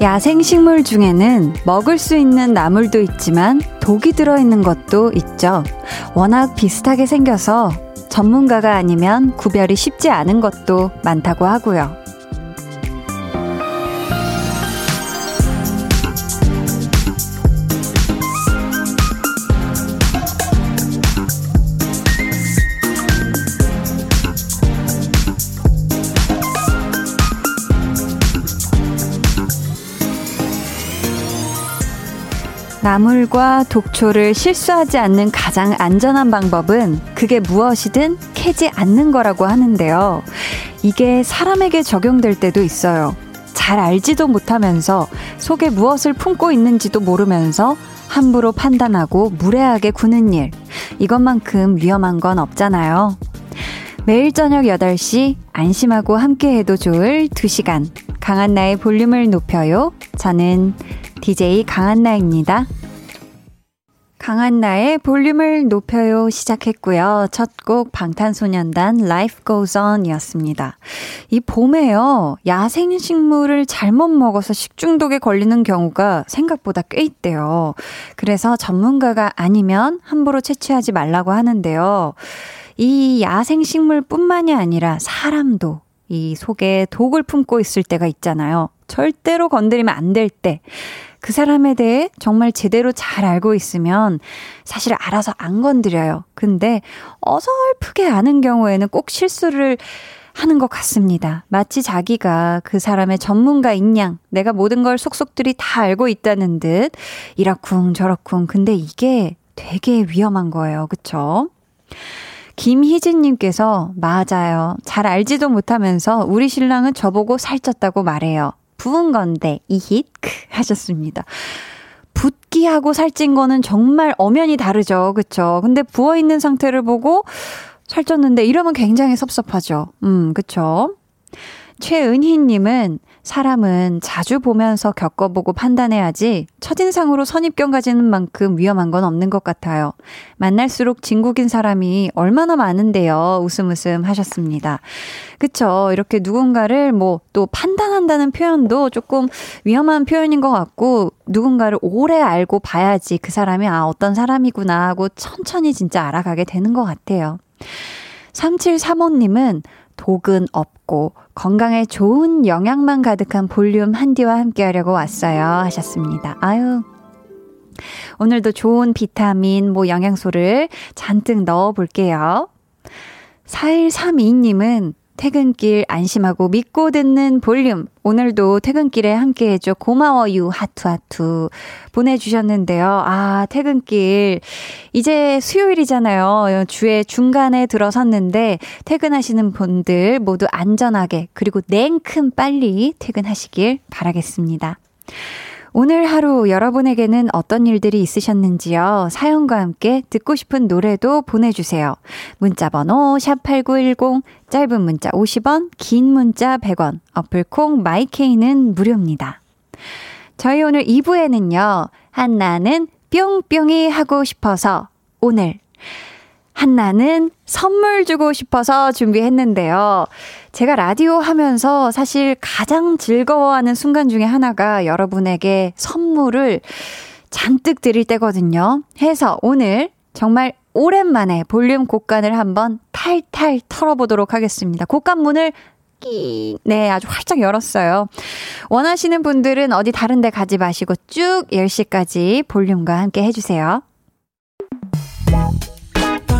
야생식물 중에는 먹을 수 있는 나물도 있지만 독이 들어있는 것도 있죠. 워낙 비슷하게 생겨서 전문가가 아니면 구별이 쉽지 않은 것도 많다고 하고요. 나물과 독초를 실수하지 않는 가장 안전한 방법은 그게 무엇이든 캐지 않는 거라고 하는데요. 이게 사람에게 적용될 때도 있어요. 잘 알지도 못하면서 속에 무엇을 품고 있는지도 모르면서 함부로 판단하고 무례하게 구는 일. 이것만큼 위험한 건 없잖아요. 매일 저녁 8시 안심하고 함께해도 좋을 2시간. 강한나의 볼륨을 높여요. 저는 DJ 강한나입니다. 강한나의 볼륨을 높여요 시작했고요. 첫 곡 방탄소년단 Life Goes On 이었습니다. 이 봄에요. 야생식물을 잘못 먹어서 식중독에 걸리는 경우가 생각보다 꽤 있대요. 그래서 전문가가 아니면 함부로 채취하지 말라고 하는데요. 이 야생식물 뿐만이 아니라 사람도 이 속에 독을 품고 있을 때가 있잖아요. 절대로 건드리면 안 될 때. 그 사람에 대해 정말 제대로 잘 알고 있으면 사실 알아서 안 건드려요. 근데 어설프게 아는 경우에는 꼭 실수를 하는 것 같습니다. 마치 자기가 그 사람의 전문가인 양, 내가 모든 걸 속속들이 다 알고 있다는 듯, 이러쿵 저러쿵. 근데 이게 되게 위험한 거예요. 그쵸? 김희진님께서, 맞아요. 잘 알지도 못하면서 우리 신랑은 저보고 살쪘다고 말해요. 부은 건데 이힛 크 하셨습니다. 붓기하고 살찐 거는 정말 엄연히 다르죠. 그쵸? 근데 부어 있는 상태를 보고 살쪘는데 이러면 굉장히 섭섭하죠. 음, 그쵸? 최은희님은 사람은 자주 보면서 겪어보고 판단해야지 첫인상으로 선입견 가지는 만큼 위험한 건 없는 것 같아요. 만날수록 진국인 사람이 얼마나 많은데요. 웃음 웃음 하셨습니다. 그쵸. 이렇게 누군가를 뭐 또 판단한다는 표현도 조금 위험한 표현인 것 같고 누군가를 오래 알고 봐야지 그 사람이 아, 어떤 사람이구나 하고 천천히 진짜 알아가게 되는 것 같아요. 3735님은 독은 없고 건강에 좋은 영양만 가득한 볼륨 한디와 함께 하려고 왔어요. 하셨습니다. 아유. 오늘도 좋은 비타민, 뭐 영양소를 잔뜩 넣어 볼게요. 4132님은 퇴근길 안심하고 믿고 듣는 볼륨. 오늘도 퇴근길에 함께 해줘. 고마워요. 하투하투. 보내주셨는데요. 아, 퇴근길. 이제 수요일이잖아요. 주의 중간에 들어섰는데 퇴근하시는 분들 모두 안전하게 그리고 냉큼 빨리 퇴근하시길 바라겠습니다. 오늘 하루 여러분에게는 어떤 일들이 있으셨는지요? 사연과 함께 듣고 싶은 노래도 보내주세요. 문자번호 샵8910, 짧은 문자 50원, 긴 문자 100원, 어플콩 마이케이는 무료입니다. 저희 오늘 2부에는요, 한나는 뿅뿅이 하고 싶어서 오늘 한나는 선물 주고 싶어서 준비했는데요. 제가 라디오 하면서 사실 가장 즐거워하는 순간 중에 하나가 여러분에게 선물을 잔뜩 드릴 때거든요. 해서 오늘 정말 오랜만에 볼륨 곡간을 한번 탈탈 털어보도록 하겠습니다. 곡간 문을 끼, 네, 아주 활짝 열었어요. 원하시는 분들은 어디 다른 데 가지 마시고 쭉 10시까지 볼륨과 함께 해주세요.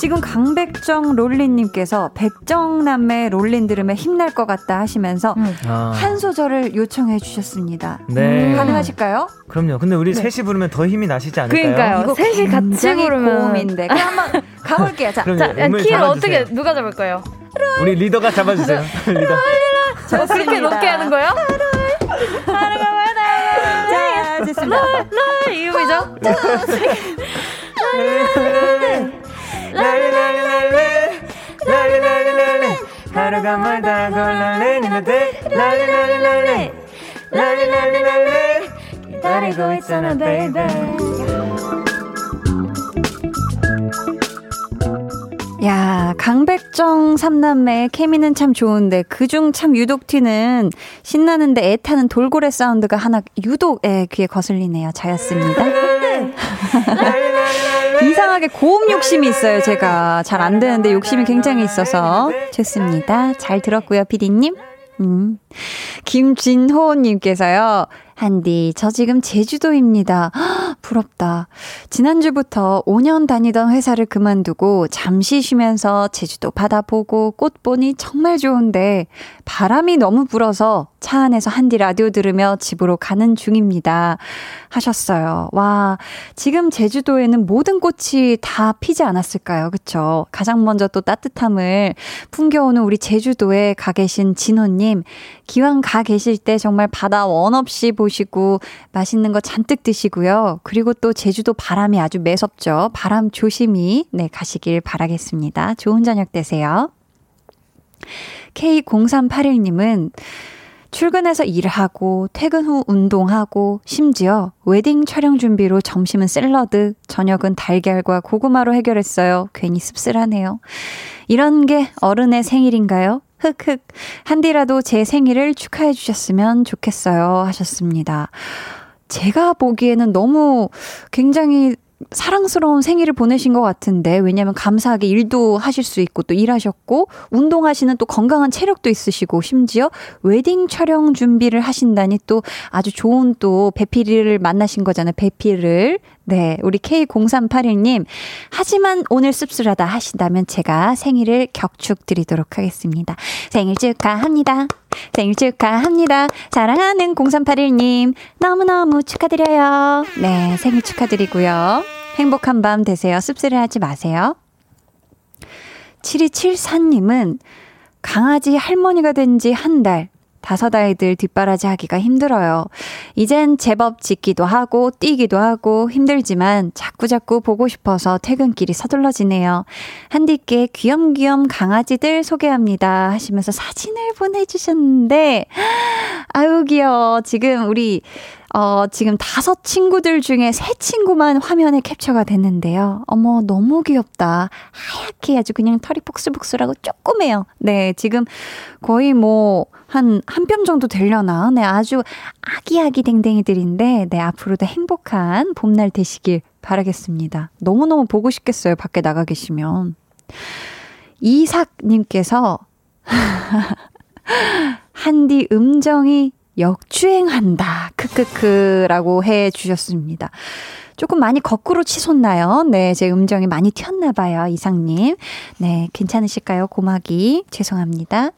지금 강백정 롤린님께서 백정남매 Rollin' 들으면 힘날 것 같다 하시면서 음. 아. 한 소절을 요청해 주셨습니다. 네. 음. 가능하실까요? 그럼요. 근데 우리 네. 셋이 부르면 더 힘이 나시지 않을까요? 그러니까요. 이거 셋이 같이 부르면 고음인데. 그럼 한번 가볼게요. 자, 자 키를 어떻게 누가 잡을까요? 우리 리더가 잡아주세요. 리더. 저 그렇게 높게 하는 거예요? 자, 됐습니다. 이 음이죠? 하루가 멀다 골라내는데 랄리랄리랄리 랄리랄리랄리 기다리고 있잖아 babe 야, 강백정 삼남매의 케미는 참 좋은데 그중 참 유독 튀는 신나는데 애타는 돌고래 사운드가 하나 유독 예, 귀에 거슬리네요. 잘였습니다. 이상하게 고음 욕심이 있어요, 제가. 잘 안 되는데 욕심이 굉장히 있어서. 좋습니다. 잘 들었고요, 피디님. 음. 김진호님께서요. 한디, 저 지금 제주도입니다. 헉, 부럽다. 지난주부터 5년 다니던 회사를 그만두고 잠시 쉬면서 제주도 바다 보고 꽃 보니 정말 좋은데 바람이 너무 불어서 차 안에서 한디 라디오 들으며 집으로 가는 중입니다. 하셨어요. 와, 지금 제주도에는 모든 꽃이 다 피지 않았을까요? 그쵸? 가장 먼저 또 따뜻함을 풍겨오는 우리 제주도에 가 계신 진호님, 기왕 가 계실 때 정말 바다 원 없이 보시고 맛있는 거 잔뜩 드시고요. 그리고 또 제주도 바람이 아주 매섭죠. 바람 조심히 네 가시길 바라겠습니다. 좋은 저녁 되세요. K0381님은 출근해서 일하고 퇴근 후 운동하고 심지어 웨딩 촬영 준비로 점심은 샐러드, 저녁은 달걀과 고구마로 해결했어요. 괜히 씁쓸하네요. 이런 게 어른의 생일인가요? 흑흑. 한디라도 제 생일을 축하해 주셨으면 좋겠어요. 하셨습니다. 제가 보기에는 너무 굉장히 사랑스러운 생일을 보내신 것 같은데 왜냐하면 감사하게 일도 하실 수 있고 또 일하셨고 운동하시는 또 건강한 체력도 있으시고 심지어 웨딩 촬영 준비를 하신다니 또 아주 좋은 또 배필을 만나신 거잖아요 배필을 네 우리 K0381님 하지만 오늘 씁쓸하다 하신다면 제가 생일을 격축 드리도록 하겠습니다 생일 축하합니다 생일 축하합니다. 사랑하는 0381님, 너무너무 축하드려요. 네, 생일 축하드리고요. 행복한 밤 되세요. 씁쓸해 하지 마세요. 7274님은 강아지 할머니가 된 지 한 달, 다섯 아이들 뒷바라지 하기가 힘들어요. 이젠 제법 짖기도 하고 뛰기도 하고 힘들지만 자꾸자꾸 보고 싶어서 퇴근길이 서둘러지네요. 한디께 귀염귀염 강아지들 소개합니다 하시면서 사진을 보내주셨는데 아유 귀여워. 지금 우리 어, 지금 다섯 친구들 중에 세 친구만 화면에 캡처가 됐는데요. 어머, 너무 귀엽다. 하얗게 아주 그냥 털이 복슬복슬하고 조그매요. 네, 지금 거의 뭐, 한, 한 뼘 정도 되려나? 네, 아주 아기아기 댕댕이들인데, 네, 앞으로도 행복한 봄날 되시길 바라겠습니다. 너무너무 보고 싶겠어요. 밖에 나가 계시면. 이삭님께서, 한디 음정이 역주행한다. 크크크라고 해 주셨습니다. 조금 많이 거꾸로 치솟나요? 네, 제 음정이 많이 튀었나봐요, 이상님. 네, 괜찮으실까요? 고막이. 죄송합니다.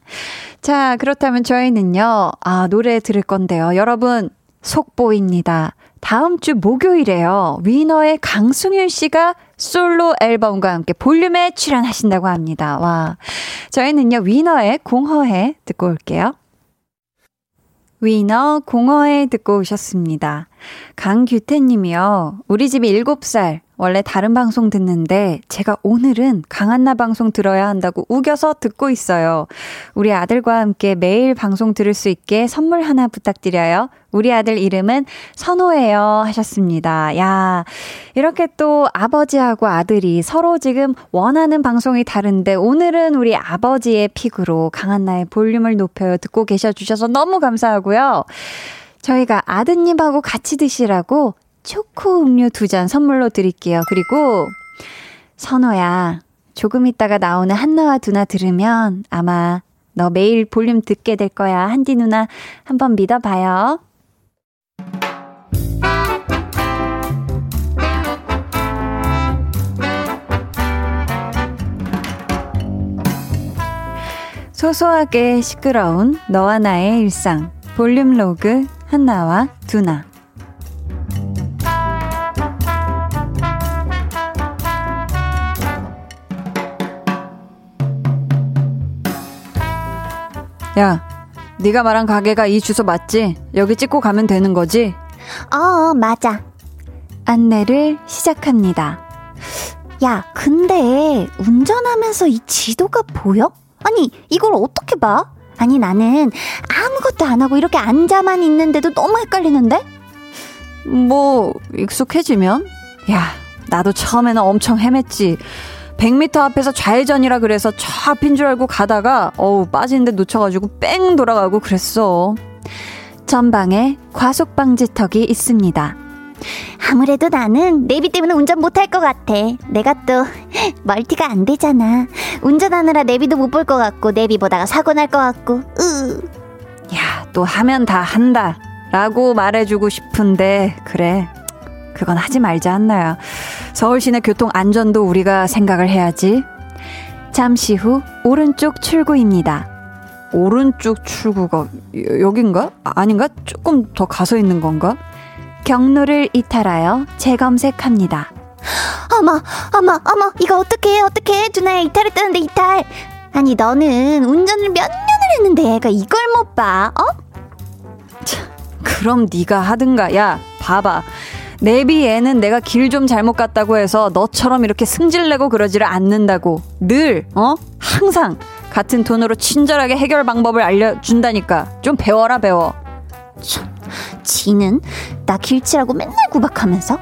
자, 그렇다면 저희는요, 아, 노래 들을 건데요. 여러분, 속보입니다. 다음 주 목요일에요. 위너의 강승윤 씨가 솔로 앨범과 함께 볼륨에 출연하신다고 합니다. 와. 저희는요, 위너의 공허해 듣고 올게요. 위너 공허에 듣고 오셨습니다. 강규태 님이요. 우리 집이 7살. 원래 다른 방송 듣는데 제가 오늘은 강한나 방송 들어야 한다고 우겨서 듣고 있어요. 우리 아들과 함께 매일 방송 들을 수 있게 선물 하나 부탁드려요. 우리 아들 이름은 선호예요 하셨습니다. 야, 이렇게 또 아버지하고 아들이 서로 지금 원하는 방송이 다른데 오늘은 우리 아버지의 픽으로 강한나의 볼륨을 높여요 듣고 계셔 주셔서 너무 감사하고요. 저희가 아드님하고 같이 드시라고 초코 음료 두 잔 선물로 드릴게요. 그리고 선호야, 조금 있다가 나오는 한나와 두나 들으면 아마 너 매일 볼륨 듣게 될 거야. 한디 누나 한번 믿어봐요. 소소하게 시끄러운 너와 나의 일상 볼륨 로그 한나와 두나. 야, 네가 말한 가게가 이 주소 맞지? 여기 찍고 가면 되는 거지? 어, 맞아. 안내를 시작합니다. 야, 근데 운전하면서 이 지도가 보여? 아니, 이걸 어떻게 봐? 아니, 나는 아무것도 안 하고 이렇게 앉아만 있는데도 너무 헷갈리는데? 뭐, 익숙해지면? 야, 나도 처음에는 엄청 헤맸지. 100m 앞에서 좌회전이라 그래서 저 앞인 줄 알고 가다가, 어우, 빠지는데 놓쳐가지고 뺑 돌아가고 그랬어. 전방에 과속방지턱이 있습니다. 아무래도 나는 내비 때문에 운전 못할 것 같아. 내가 또 멀티가 안 되잖아. 운전하느라 내비도 못 볼 것 같고 내비 보다가 사고 날 것 같고. 으. 야, 또 하면 다 한다. 라고 말해주고 싶은데, 그래. 그건 하지 말자, 한나야. 서울 시내 교통 안전도 우리가 생각을 해야지. 잠시 후, 오른쪽 출구입니다. 오른쪽 출구가, 여- 여긴가? 아, 아닌가? 조금 더 가서 있는 건가? 경로를 이탈하여 재검색합니다. 어머, 어머, 어머, 이거 어떡해, 어떡해. 두나야, 이탈했다는데, 이탈. 아니, 너는 운전을 몇 년을 했는데 애가 이걸 못 봐, 어? 그럼 네가 하든가. 야, 봐봐. 내비에는 내가 길 좀 잘못 갔다고 해서 너처럼 이렇게 승질내고 그러지를 않는다고. 늘, 어? 항상 같은 톤으로 친절하게 해결 방법을 알려준다니까. 좀 배워라, 배워. 참, 지는 나 길치라고 맨날 구박하면서?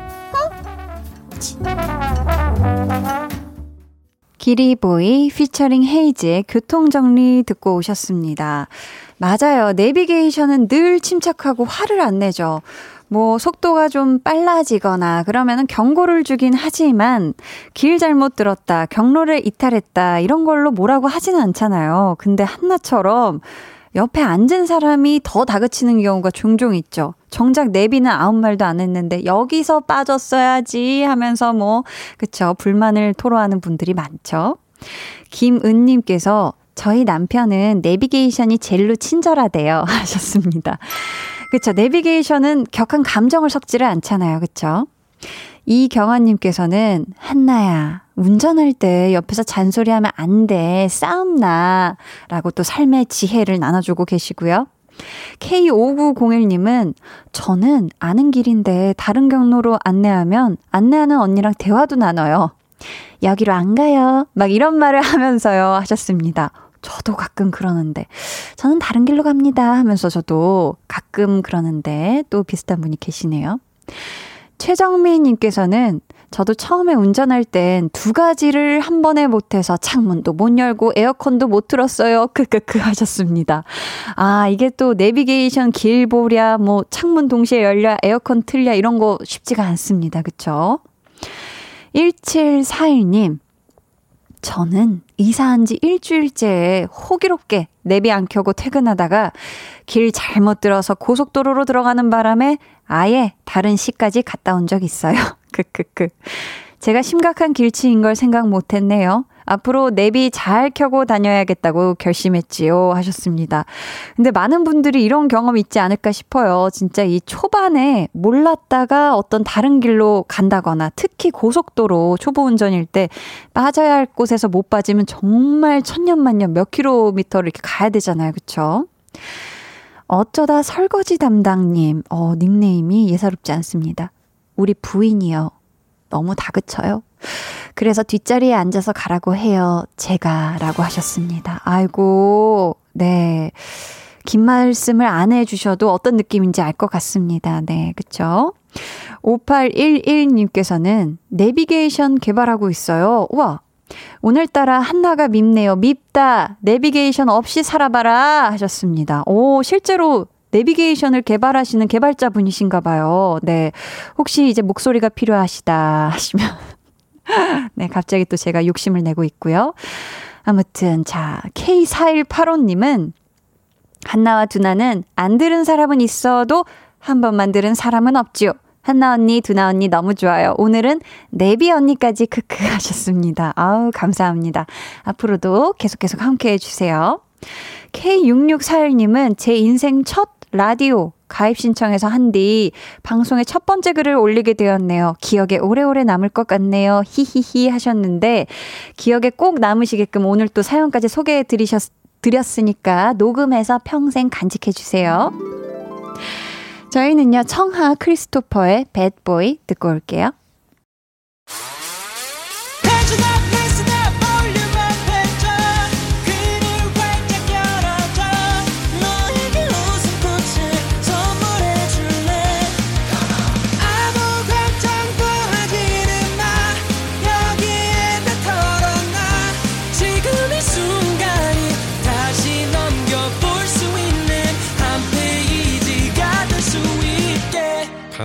기리보이 피처링 헤이즈의 교통정리 듣고 오셨습니다. 맞아요. 내비게이션은 늘 침착하고 화를 안 내죠. 뭐, 속도가 좀 빨라지거나 그러면은 경고를 주긴 하지만 길 잘못 들었다, 경로를 이탈했다, 이런 걸로 뭐라고 하지는 않잖아요. 근데 한나처럼 옆에 앉은 사람이 더 다그치는 경우가 종종 있죠. 정작 내비는 아무 말도 안 했는데 여기서 빠졌어야지 하면서 뭐 그쵸 불만을 토로하는 분들이 많죠. 김은님께서 저희 남편은 내비게이션이 젤로 친절하대요 하셨습니다. 그쵸 내비게이션은 격한 감정을 섞지를 않잖아요. 그쵸? 이경아님께서는 한나야 운전할 때 옆에서 잔소리하면 안 돼 싸움 나 라고 또 삶의 지혜를 나눠주고 계시고요. K5901님은 저는 아는 길인데 다른 경로로 안내하면 안내하는 언니랑 대화도 나눠요. 여기로 안 가요. 막 이런 말을 하면서요 하셨습니다. 저도 가끔 그러는데 저는 다른 길로 갑니다 하면서 저도 가끔 그러는데 또 비슷한 분이 계시네요. 최정미님께서는 저도 처음에 운전할 땐 두 가지를 한 번에 못해서 창문도 못 열고 에어컨도 못 틀었어요. 크크크 하셨습니다. 아, 이게 또 내비게이션 길 보랴, 뭐 창문 동시에 열랴, 에어컨 틀랴 이런 거 쉽지가 않습니다. 그쵸? 1741님. 저는 이사한 지 일주일째에 호기롭게 내비 안 켜고 퇴근하다가 길 잘못 들어서 고속도로로 들어가는 바람에 아예 다른 시까지 갔다 온 적 있어요. 크크크. 제가 심각한 길치인 걸 생각 못 했네요. 앞으로 내비 잘 켜고 다녀야겠다고 결심했지요. 하셨습니다. 근데 많은 분들이 이런 경험 있지 않을까 싶어요. 진짜 이 초반에 몰랐다가 어떤 다른 길로 간다거나 특히 고속도로 초보 운전일 때 빠져야 할 곳에서 못 빠지면 정말 천년만년 몇 킬로미터를 이렇게 가야 되잖아요. 그쵸? 어쩌다 설거지 담당님, 어, 닉네임이 예사롭지 않습니다. 우리 부인이요. 너무 다그쳐요. 그래서 뒷자리에 앉아서 가라고 해요. 제가. 라고 하셨습니다. 아이고, 네. 긴 말씀을 안 해주셔도 어떤 느낌인지 알 것 같습니다. 네, 그쵸? 5811님께서는 내비게이션 개발하고 있어요. 우와. 오늘따라 한나가 밉네요. 밉다. 내비게이션 없이 살아봐라. 하셨습니다. 오, 실제로 내비게이션을 개발하시는 개발자 분이신가 봐요. 네. 혹시 이제 목소리가 필요하시다 하시면. 네, 갑자기 또 제가 욕심을 내고 있고요. 아무튼, 자, K4185 님은 한나와 두나는 안 들은 사람은 있어도 한 번만 들은 사람은 없지요. 한나 언니, 두나 언니 너무 좋아요. 오늘은 네비 언니까지 크크 하셨습니다. 아우, 감사합니다. 앞으로도 계속 계속 함께 해주세요. K6641님은 제 인생 첫 라디오 가입 신청해서 한뒤 방송에 첫 번째 글을 올리게 되었네요. 기억에 오래오래 남을 것 같네요. 히히히 하셨는데 기억에 꼭 남으시게끔 오늘 또 사연까지 소개해 드리셨 드렸으니까 녹음해서 평생 간직해 주세요. 저희는요 청하 크리스토퍼의 배드보이 듣고 올게요.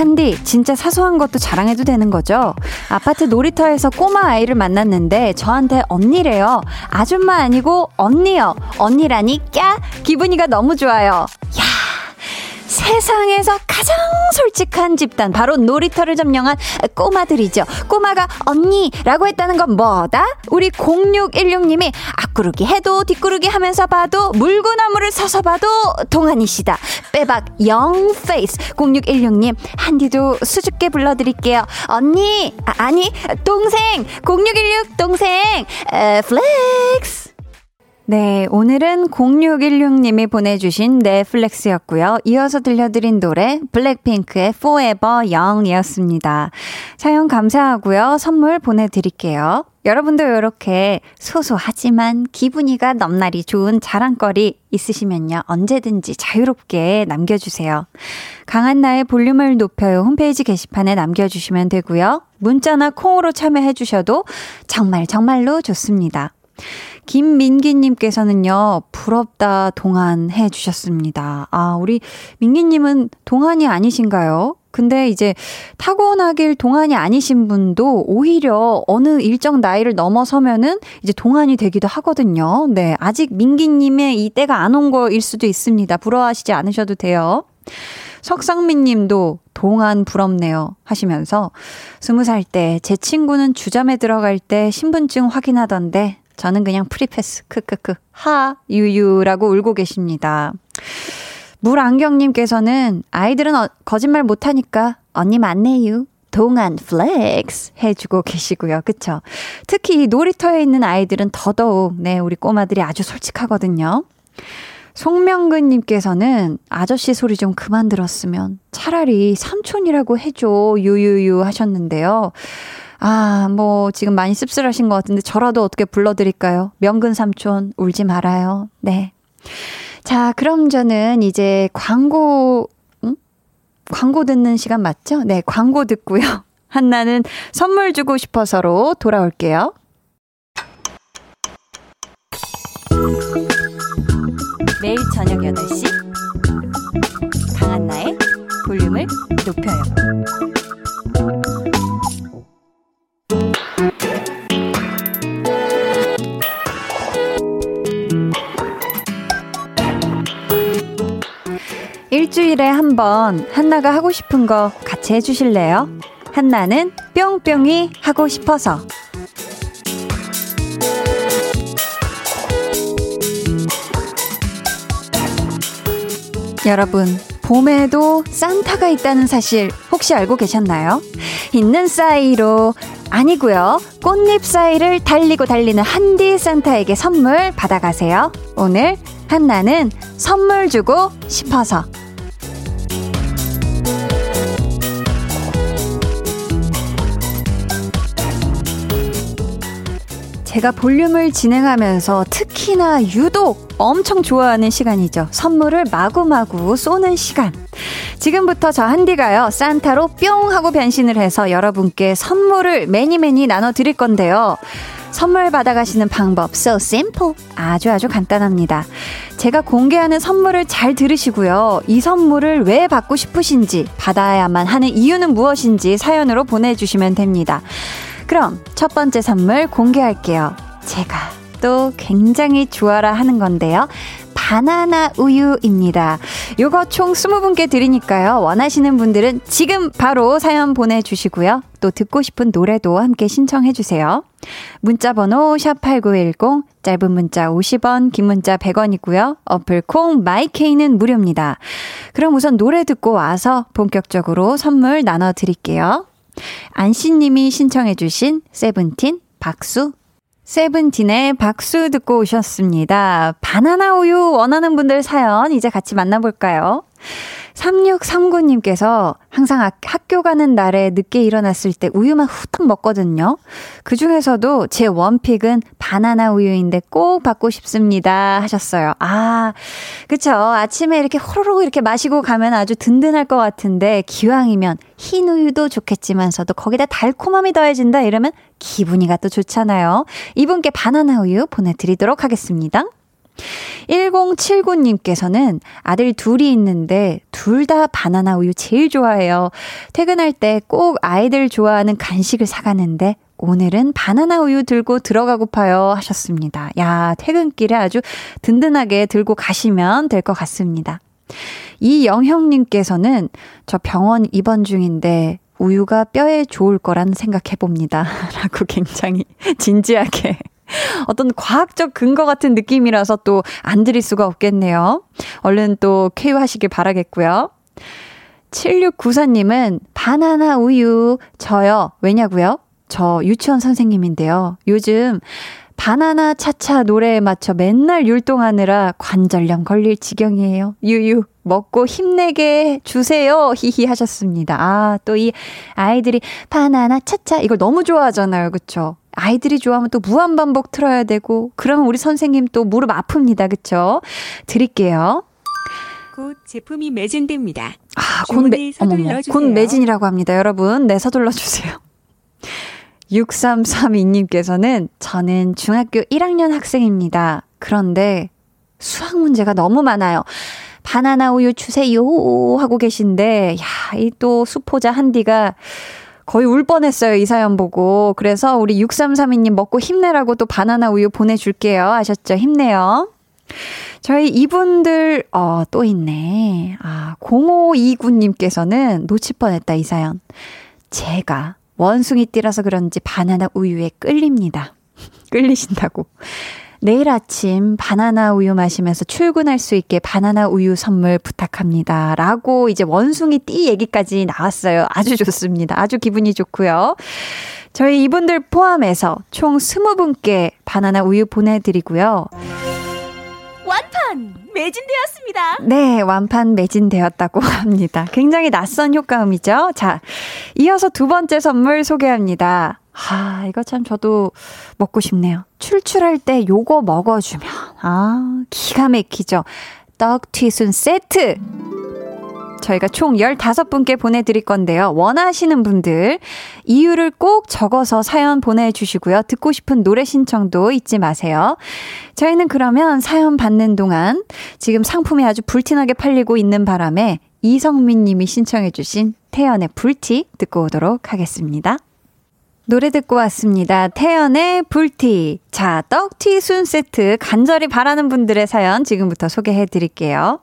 한디, 진짜 사소한 것도 자랑해도 되는 거죠? 아파트 놀이터에서 꼬마 아이를 만났는데 저한테 언니래요. 아줌마 아니고 언니요. 언니라니 까 기분이가 너무 좋아요. 야 세상에서 가장 솔직한 집단 바로 놀이터를 점령한 꼬마들이죠. 꼬마가 언니라고 했다는 건 뭐다? 우리 0616님이 앞구르기 해도 뒷구르기 하면서 봐도 물구나무를 서서 봐도 동안이시다. 빼박 young face 0616님 한디도 수줍게 불러드릴게요. 언니 아, 니 동생 0616 동생 에, flex 네, 오늘은 0616님이 보내주신 flex였고요. 이어서 들려드린 노래 블랙핑크의 Forever Young이었습니다. 사연 감사하고요. 선물 보내드릴게요. 여러분도 이렇게 소소하지만 기분이가 넘날이 좋은 자랑거리 있으시면요. 언제든지 자유롭게 남겨주세요. 강한나의 볼륨을 높여요. 홈페이지 게시판에 남겨주시면 되고요. 문자나 콩으로 참여해주셔도 정말 정말로 좋습니다. 김민기님께서는요, 부럽다 동안 해 주셨습니다. 아, 우리 민기님은 동안이 아니신가요? 근데 이제 타고나길 동안이 아니신 분도 오히려 어느 일정 나이를 넘어서면은 이제 동안이 되기도 하거든요. 네. 아직 민기님의 이 때가 안 온 거일 수도 있습니다. 부러워하시지 않으셔도 돼요. 석상민 님도 동안 부럽네요 하시면서 스무 살 때 제 친구는 주점에 들어갈 때 신분증 확인하던데 저는 그냥 free pass, 크크크, 하, 유유라고 울고 계십니다. 물안경님께서는 아이들은 어, 거짓말 못하니까 언니 맞네요. 동안 flex 해주고 계시고요. 그쵸? 특히 이 놀이터에 있는 아이들은 더더욱, 네, 우리 꼬마들이 아주 솔직하거든요. 송명근님께서는 아저씨 소리 좀 그만 들었으면 차라리 삼촌이라고 해줘, 유유유 하셨는데요. 아, 뭐, 지금 많이 씁쓸하신 것 같은데, 저라도 어떻게 불러드릴까요? 명근 삼촌, 울지 말아요. 네. 자, 그럼 저는 이제 광고, 응? 광고 듣는 시간 맞죠? 네, 광고 듣고요. 한나는 선물 주고 싶어서로 돌아올게요. 매일 저녁 8시 강한나의 볼륨을 높여요. 일주일에 한 번 한나가 하고 싶은 거 같이 해주실래요? 한나는 뿅뿅이 하고 싶어서. 여러분, 봄에도 산타가 있다는 사실 혹시 알고 계셨나요? 있는 사이로 아니고요. 꽃잎 사이를 달리고 달리는 한디 산타에게 선물 받아가세요. 오늘 한나는 선물 주고 싶어서. 제가 볼륨을 진행하면서 특히나 유독 엄청 좋아하는 시간이죠. 선물을 마구마구 쏘는 시간. 지금부터 저 한디가요, 산타로 뿅 하고 변신을 해서 여러분께 선물을 매니 매니 나눠 드릴 건데요. 선물 받아가시는 방법 so simple. 아주 아주 간단합니다. 제가 공개하는 선물을 잘 들으시고요. 이 선물을 왜 받고 싶으신지, 받아야만 하는 이유는 무엇인지 사연으로 보내주시면 됩니다. 그럼 첫 번째 선물 공개할게요. 제가 또 굉장히 좋아라 하는 건데요. 바나나 우유입니다. 요거 총 20분께 드리니까요. 원하시는 분들은 지금 바로 사연 보내주시고요. 또 듣고 싶은 노래도 함께 신청해주세요. 문자번호 샵8910, 짧은 문자 50원, 긴 문자 100원이고요. 어플 콩 마이케이는 무료입니다. 그럼 우선 노래 듣고 와서 본격적으로 선물 나눠드릴게요. 안씨님이 신청해주신 세븐틴 박수 세븐틴의 박수 듣고 오셨습니다. 바나나 우유 원하는 분들 사연 이제 같이 만나볼까요? 3639님께서 항상 학교 가는 날에 늦게 일어났을 때 우유만 후딱 먹거든요. 그 중에서도 제 원픽은 바나나 우유인데 꼭 받고 싶습니다. 하셨어요. 아, 그쵸. 아침에 이렇게 호로록 이렇게 마시고 가면 아주 든든할 것 같은데, 기왕이면 흰 우유도 좋겠지만서도 거기다 달콤함이 더해진다 이러면 기분이가 또 좋잖아요. 이분께 바나나 우유 보내드리도록 하겠습니다. 1079님께서는 아들 둘이 있는데 둘 다 바나나 우유 제일 좋아해요. 퇴근할 때 꼭 아이들 좋아하는 간식을 사가는데 오늘은 바나나 우유 들고 들어가고파요 하셨습니다. 야, 퇴근길에 아주 든든하게 들고 가시면 될 것 같습니다. 이영형님께서는 저 병원 입원 중인데 우유가 뼈에 좋을 거란 생각해 봅니다. 라고 굉장히 진지하게 어떤 과학적 근거 같은 느낌이라서 또 안 드릴 수가 없겠네요. 얼른 또 쾌유하시길 바라겠고요. 7694님은 바나나 우유 저요. 왜냐고요? 저 유치원 선생님인데요. 요즘 바나나 차차 노래에 맞춰 맨날 율동하느라 관절염 걸릴 지경이에요. 유유 먹고 힘내게 주세요. 히히 하셨습니다. 아, 또 이 아이들이 바나나 차차 이걸 너무 좋아하잖아요. 그쵸? 아이들이 좋아하면 또 무한 반복 틀어야 되고, 그러면 우리 선생님 또 무릎 아픕니다. 그쵸? 드릴게요. 곧 제품이 매진됩니다. 아, 곧, 매, 어머머, 곧 매진이라고 합니다. 여러분, 네, 서둘러 주세요. 6332님께서는 저는 중학교 1학년 학생입니다. 그런데 수학 문제가 너무 많아요. 바나나 우유 주세요 하고 계신데 야, 이 또 수포자 한디가 거의 울 뻔했어요. 이 사연 보고. 그래서 우리 6332님 먹고 힘내라고 또 바나나 우유 보내줄게요. 아셨죠? 힘내요. 저희 이분들, 어, 또 있네. 아, 0529님께서는 놓칠 뻔했다, 이 사연. 제가 원숭이띠라서 그런지 바나나 우유에 끌립니다. 끌리신다고. 내일 아침 바나나 우유 마시면서 출근할 수 있게 바나나 우유 선물 부탁합니다. 라고 이제 원숭이 띠 얘기까지 나왔어요. 아주 좋습니다. 아주 기분이 좋고요. 저희 이분들 포함해서 총 20분께 바나나 우유 보내드리고요. 완판! 매진되었습니다. 네, 완판 매진되었다고 합니다. 굉장히 낯선 효과음이죠. 자, 이어서 두 번째 선물 소개합니다. 아, 이거 참 저도 먹고 싶네요. 출출할 때 요거 먹어주면, 아, 기가 막히죠. 떡튀순 세트! 저희가 총 15분께 보내드릴 건데요. 원하시는 분들, 이유를 꼭 적어서 사연 보내주시고요. 듣고 싶은 노래 신청도 잊지 마세요. 저희는 그러면 사연 받는 동안 지금 상품이 아주 불티나게 팔리고 있는 바람에 이성민 님이 신청해주신 태연의 불티 듣고 오도록 하겠습니다. 노래 듣고 왔습니다. 태연의 불티. 자, 떡튀 순 세트 간절히 바라는 분들의 사연 지금부터 소개해 드릴게요.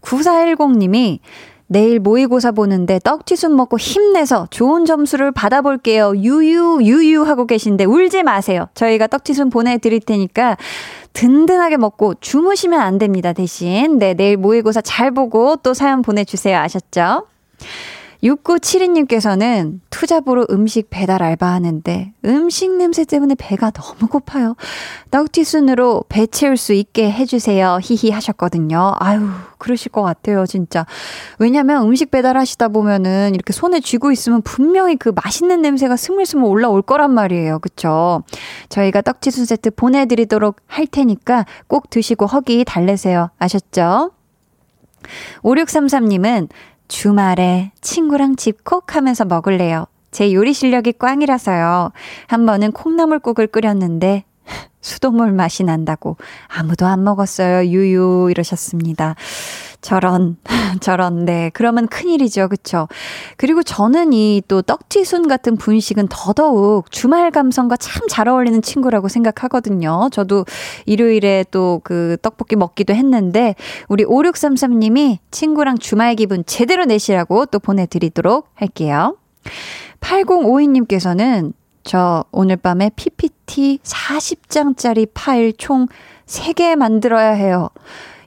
9410님이 내일 모의고사 보는데 떡튀순 먹고 힘내서 좋은 점수를 받아볼게요. 유유, 유유 하고 계신데 울지 마세요. 저희가 떡튀순 보내드릴 테니까 든든하게 먹고 주무시면 안 됩니다. 대신. 네, 내일 모의고사 잘 보고 또 사연 보내주세요. 아셨죠? 6972님께서는 투잡으로 음식 배달 알바하는데 음식 냄새 때문에 배가 너무 고파요. 떡튀순으로 배 채울 수 있게 해주세요. 히히 하셨거든요. 아유, 그러실 것 같아요, 진짜. 왜냐면 음식 배달 하시다 보면은 이렇게 손에 쥐고 있으면 분명히 그 맛있는 냄새가 스물스물 올라올 거란 말이에요. 그쵸? 저희가 떡튀순 세트 보내드리도록 할 테니까 꼭 드시고 허기 달래세요. 아셨죠? 5633님은 주말에 친구랑 집콕 하면서 먹을래요. 제 요리 실력이 꽝이라서요. 한 번은 콩나물국을 끓였는데 수돗물 맛이 난다고 아무도 안 먹었어요. 유유 이러셨습니다. 저런, 저런, 네. 그러면 큰일이죠. 그쵸? 그리고 저는 이 또 떡튀순 같은 분식은 더더욱 주말 감성과 참 잘 어울리는 친구라고 생각하거든요. 저도 일요일에 또 그 떡볶이 먹기도 했는데, 우리 5633님이 친구랑 주말 기분 제대로 내시라고 또 보내드리도록 할게요. 8052님께서는 저 오늘 밤에 PPT 40장짜리 파일 총 3개 만들어야 해요.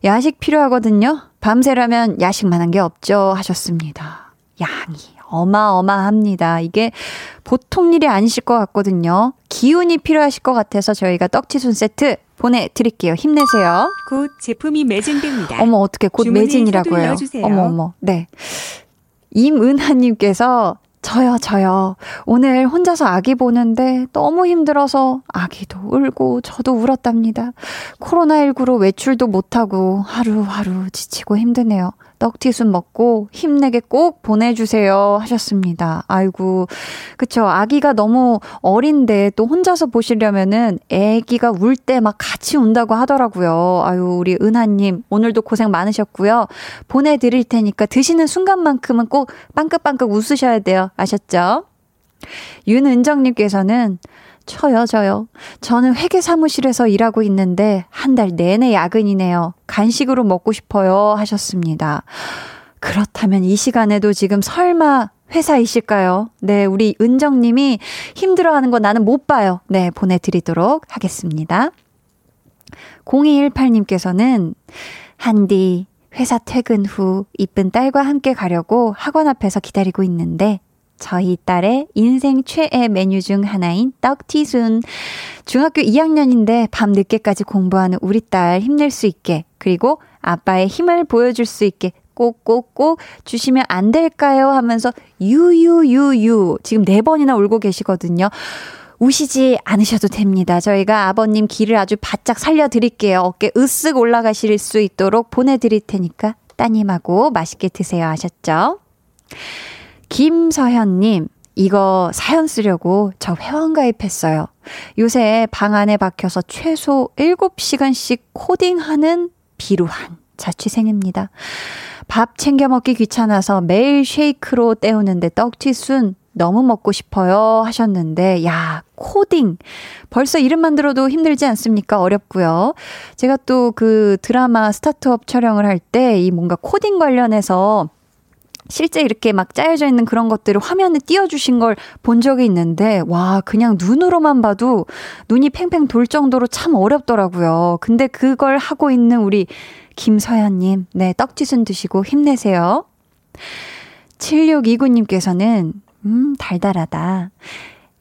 야식 필요하거든요. 밤새라면 야식만 한 게 없죠. 하셨습니다. 양이 어마어마합니다. 이게 보통 일이 아니실 것 같거든요. 기운이 필요하실 것 같아서 저희가 떡치순 세트 보내드릴게요. 힘내세요. 곧 제품이 매진됩니다. 어머, 어떻게 곧 매진이라고요. 어머, 어머. 네. 임은하님께서 저요, 저요. 오늘 혼자서 아기 보는데 너무 힘들어서 아기도 울고 저도 울었답니다. 코로나19로 외출도 못하고 하루하루 지치고 힘드네요. 떡튀순 먹고 힘내게 꼭 보내주세요. 하셨습니다. 아이고. 그쵸. 아기가 너무 어린데 또 혼자서 보시려면은 애기가 울 때 막 같이 운다고 하더라고요. 아유, 우리 은하님. 오늘도 고생 많으셨고요. 보내드릴 테니까 드시는 순간만큼은 꼭 빵긋빵긋 웃으셔야 돼요. 아셨죠? 윤은정님께서는 저요, 저요. 저는 회계 사무실에서 일하고 있는데 한 달 내내 야근이네요. 간식으로 먹고 싶어요. 하셨습니다. 그렇다면 이 시간에도 지금 설마 회사이실까요? 네, 우리 은정님이 힘들어하는 거 나는 못 봐요. 네, 보내드리도록 하겠습니다. 0218님께서는 한디 회사 퇴근 후 이쁜 딸과 함께 가려고 학원 앞에서 기다리고 있는데 저희 딸의 인생 최애 메뉴 중 하나인 떡튀순. 중학교 2학년인데 밤 늦게까지 공부하는 우리 딸 힘낼 수 있게, 그리고 아빠의 힘을 보여줄 수 있게 꼭꼭꼭 주시면 안 될까요? 하면서 유유유유 지금 네 번이나 울고 계시거든요. 우시지 않으셔도 됩니다. 저희가 아버님 길을 아주 바짝 살려드릴게요. 어깨 으쓱 올라가실 수 있도록 보내드릴 테니까 따님하고 맛있게 드세요. 아셨죠? 김서현님, 이거 사연 쓰려고 저 회원 가입했어요. 요새 방 안에 박혀서 최소 7시간씩 코딩하는 비루한 자취생입니다. 밥 챙겨 먹기 귀찮아서 매일 쉐이크로 때우는데 떡튀순 너무 먹고 싶어요 하셨는데 야 코딩 벌써 이름만 들어도 힘들지 않습니까 어렵고요 제가 또 그 드라마 스타트업 촬영을 할 때 이 뭔가 코딩 관련해서 실제 이렇게 막 짜여져 있는 그런 것들을 화면에 띄워주신 걸 본 적이 있는데, 와, 그냥 눈으로만 봐도 눈이 팽팽 돌 정도로 참 어렵더라고요. 근데 그걸 하고 있는 우리 김서연님, 네, 떡지순 드시고 힘내세요. 7629님께서는, 음, 달달하다.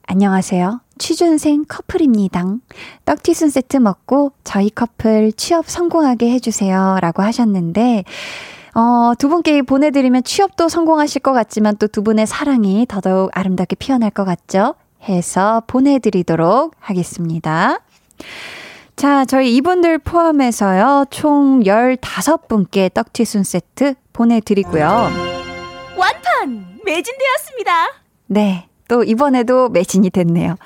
안녕하세요. 취준생 커플입니다. 떡튀순 세트 먹고 저희 커플 취업 성공하게 해주세요. 라고 하셨는데, 어, 두 분께 보내드리면 취업도 성공하실 것 같지만 또 두 분의 사랑이 더더욱 아름답게 피어날 것 같죠? 해서 보내드리도록 하겠습니다. 자, 저희 이분들 포함해서요, 총 15분께 떡튀순 세트 보내드리고요. 완판! 매진되었습니다. 네. 또 이번에도 매진이 됐네요.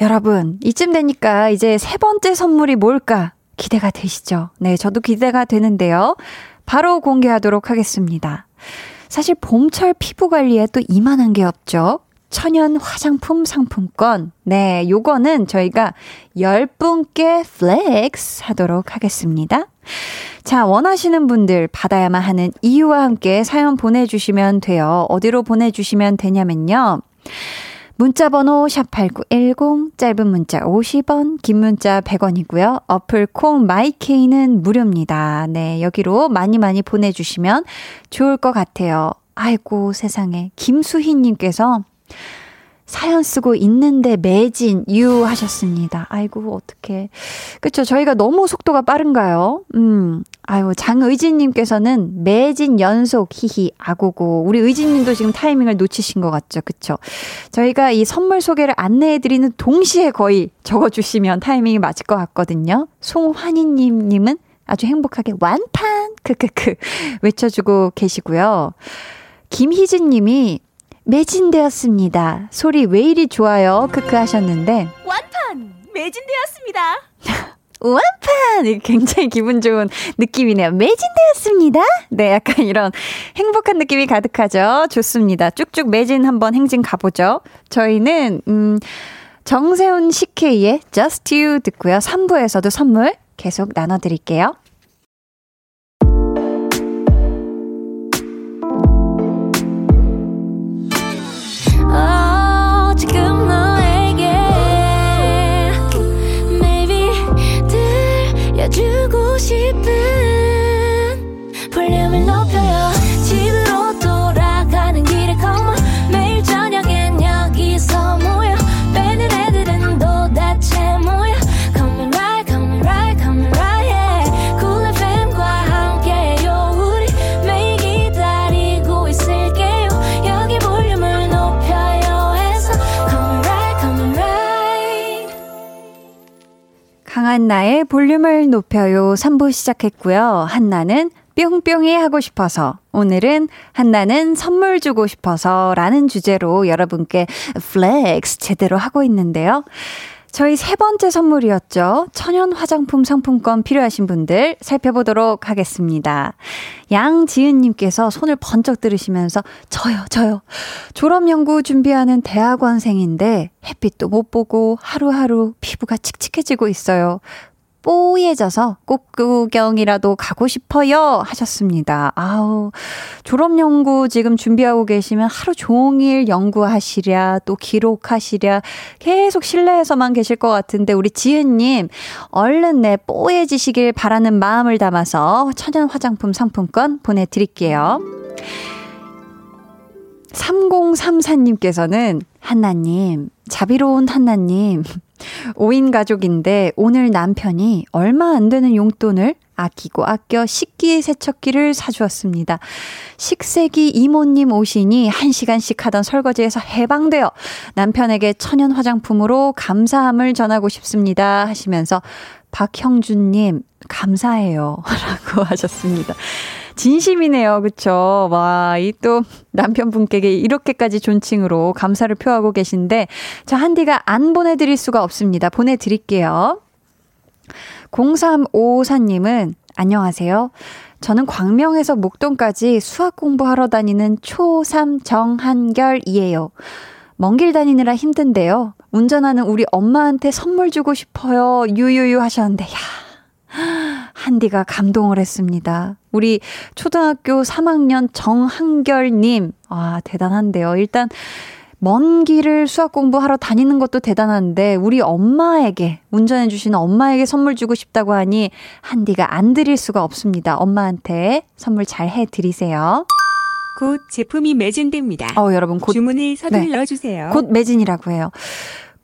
여러분, 이쯤 되니까 이제 세 번째 선물이 뭘까 기대가 되시죠? 네, 저도 기대가 되는데요. 바로 공개하도록 하겠습니다. 사실 봄철 피부 관리에 또 이만한 게 없죠. 천연 화장품 상품권. 네, 요거는 저희가 10분께 flex 하도록 하겠습니다. 자, 원하시는 분들 받아야만 하는 이유와 함께 사연 보내주시면 돼요. 어디로 보내주시면 되냐면요. 문자번호 샵8910, 짧은 문자 50원, 긴 문자 100원이고요. 어플 콩 마이케이는 무료입니다. 네, 여기로 많이 많이 보내주시면 좋을 것 같아요. 아이고, 세상에. 김수희님께서 사연 쓰고 있는데 매진 유 하셨습니다. 아이고 어떡해. 그쵸 저희가 너무 속도가 빠른가요? 음. 아유 장의진 님께서는 매진 연속 히히 아고고. 우리 의진 님도 지금 타이밍을 놓치신 것 같죠. 그쵸 저희가 이 선물 소개를 안내해 드리는 동시에 거의 적어 주시면 타이밍이 맞을 것 같거든요. 송환희 님 님은 아주 행복하게 완판 크크크 외쳐주고 계시고요. 김희진 님이 매진되었습니다. 소리 왜 이리 좋아요? 크크 하셨는데 완판 매진되었습니다. 완판! 굉장히 기분 좋은 느낌이네요. 매진되었습니다. 네, 약간 이런 행복한 느낌이 가득하죠. 좋습니다. 쭉쭉 매진 한번 행진 가보죠. 저희는, 음, 정세훈 CK의 Just You 듣고요. 3부에서도 선물 계속 나눠드릴게요. 한나의 볼륨을 높여요 3부 시작했고요. 한나는 뿅뿅이 하고 싶어서 오늘은 한나는 선물 주고 싶어서 라는 주제로 여러분께 flex 제대로 하고 있는데요. 저희 세 번째 선물이었죠. 천연 화장품 상품권 필요하신 분들 살펴보도록 하겠습니다. 양지은님께서 손을 번쩍 들으시면서 저요, 저요. 졸업연구 준비하는 대학원생인데 햇빛도 못 보고 하루하루 피부가 칙칙해지고 있어요. 뽀얘져서 꽃구경이라도 가고 싶어요 하셨습니다. 아우 졸업 연구 지금 준비하고 계시면 하루 종일 연구하시랴 또 기록하시랴 계속 실내에서만 계실 것 같은데 우리 지은님 얼른 내 뽀얘지시길 바라는 마음을 담아서 천연 화장품 상품권 보내드릴게요. 3034님께서는 한나님, 자비로운 한나님, 5인 가족인데 오늘 남편이 얼마 안 되는 용돈을 아끼고 아껴 식기 세척기를 사주었습니다. 식세기 이모님 오시니 1시간씩 하던 설거지에서 해방되어 남편에게 천연 화장품으로 감사함을 전하고 싶습니다. 하시면서 박형준님, 감사해요. 라고 하셨습니다. 진심이네요. 그쵸? 와, 이 또 남편분께 이렇게까지 존칭으로 감사를 표하고 계신데, 저 한디가 안 보내드릴 수가 없습니다. 보내드릴게요. 0354님은, 안녕하세요. 저는 광명에서 목동까지 수학 공부하러 다니는 초3 정한결이에요. 먼 길 다니느라 힘든데요. 운전하는 우리 엄마한테 선물 주고 싶어요. 유유유 하셨는데, 야. 한디가 감동을 했습니다. 우리 초등학교 3학년 정한결님, 아, 대단한데요. 일단, 먼 길을 수학 공부하러 다니는 것도 대단한데, 우리 엄마에게, 운전해 주시는 엄마에게 선물 주고 싶다고 하니, 한디가 안 드릴 수가 없습니다. 엄마한테 선물 잘 해 드리세요. 곧 제품이 매진됩니다. 어, 여러분, 곧 주문을 서둘러 주세요. 곧 매진이라고 해요.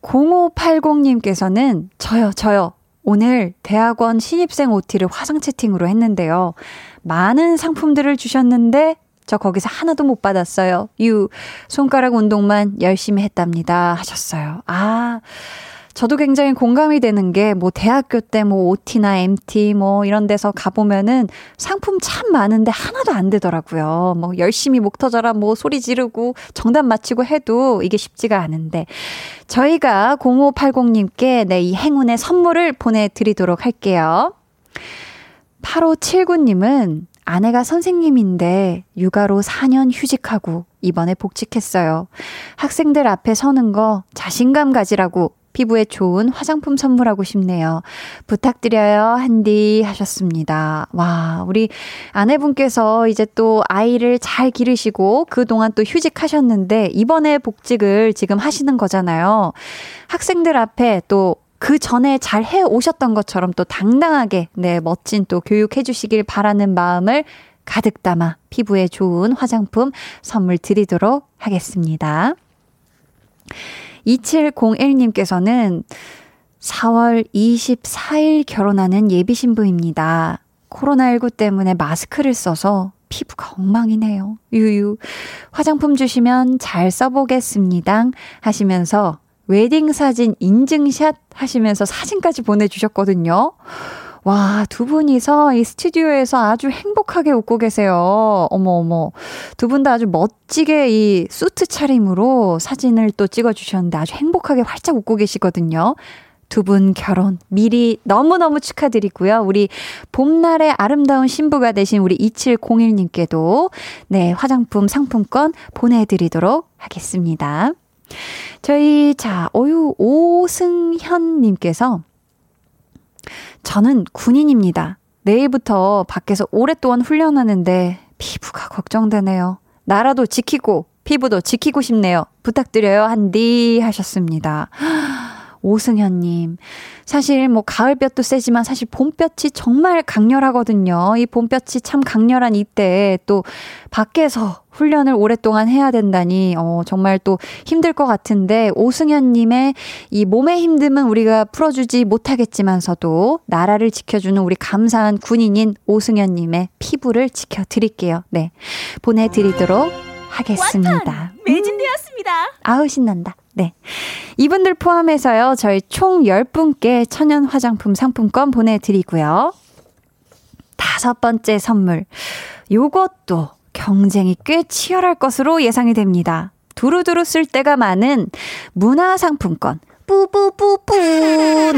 0580님께서는 저요, 저요. 오늘 대학원 신입생 OT를 화상 채팅으로 했는데요. 많은 상품들을 주셨는데 저 거기서 하나도 못 받았어요. 유 손가락 운동만 열심히 했답니다 하셨어요. 아 저도 굉장히 공감이 되는 게 뭐 대학교 때 뭐 OT나 MT 뭐 이런 데서 가보면은 상품 참 많은데 하나도 안 되더라고요. 뭐 열심히 목 터져라 뭐 소리 지르고 정답 맞히고 해도 이게 쉽지가 않은데 저희가 0580님께 네, 이 행운의 선물을 보내드리도록 할게요. 8579님은 아내가 선생님인데 육아로 4년 휴직하고 이번에 복직했어요. 학생들 앞에 서는 거 자신감 가지라고 피부에 좋은 화장품 선물하고 싶네요. 부탁드려요, 한디 하셨습니다. 와, 우리 아내분께서 이제 또 아이를 잘 기르시고 그동안 또 휴직하셨는데 이번에 복직을 지금 하시는 거잖아요. 학생들 앞에 또그 전에 잘 해 오셨던 것처럼 또 당당하게, 네, 멋진 또 교육해 주시길 바라는 마음을 가득 담아 피부에 좋은 화장품 선물 드리도록 하겠습니다. 2701님께서는 4월 24일 결혼하는 예비 신부입니다. 코로나19 때문에 마스크를 써서 피부가 엉망이네요. 유유. 화장품 주시면 잘 써보겠습니다. 하시면서 웨딩 사진 인증샷 하시면서 사진까지 보내주셨거든요. 와, 두 분이서 이 스튜디오에서 아주 행복하게 웃고 계세요. 어머, 어머. 두 분 다 아주 멋지게 이 수트 차림으로 사진을 또 찍어주셨는데 아주 행복하게 활짝 웃고 계시거든요. 두분 결혼 미리 너무너무 축하드리고요. 우리 봄날의 아름다운 신부가 되신 우리 2701님께도 네, 화장품 상품권 보내드리도록 하겠습니다. 저희, 자, 어유, 오승현님께서 저는 군인입니다. 내일부터 밖에서 오랫동안 훈련하는데 피부가 걱정되네요. 나라도 지키고 피부도 지키고 싶네요. 부탁드려요. 한디 하셨습니다. 오승현님. 사실 뭐 가을볕도 세지만 사실 봄볕이 정말 강렬하거든요. 이 봄볕이 참 강렬한 이때 또 밖에서 훈련을 오랫동안 해야 된다니, 어, 정말 또 힘들 것 같은데, 오승현님의 이 몸의 힘듦은 우리가 풀어주지 못하겠지만서도, 나라를 지켜주는 우리 감사한 군인인 오승현님의 피부를 지켜드릴게요. 네. 보내드리도록 하겠습니다. 매진되었습니다. 음. 아우, 신난다. 네. 이분들 포함해서요, 저희 총 10분께 천연 화장품 상품권 보내 드리고요. 다섯 번째 선물. 요것도 경쟁이 꽤 치열할 것으로 예상이 됩니다. 두루두루 쓸 때가 많은 문화상품권. 뿌뿌뿌뿌.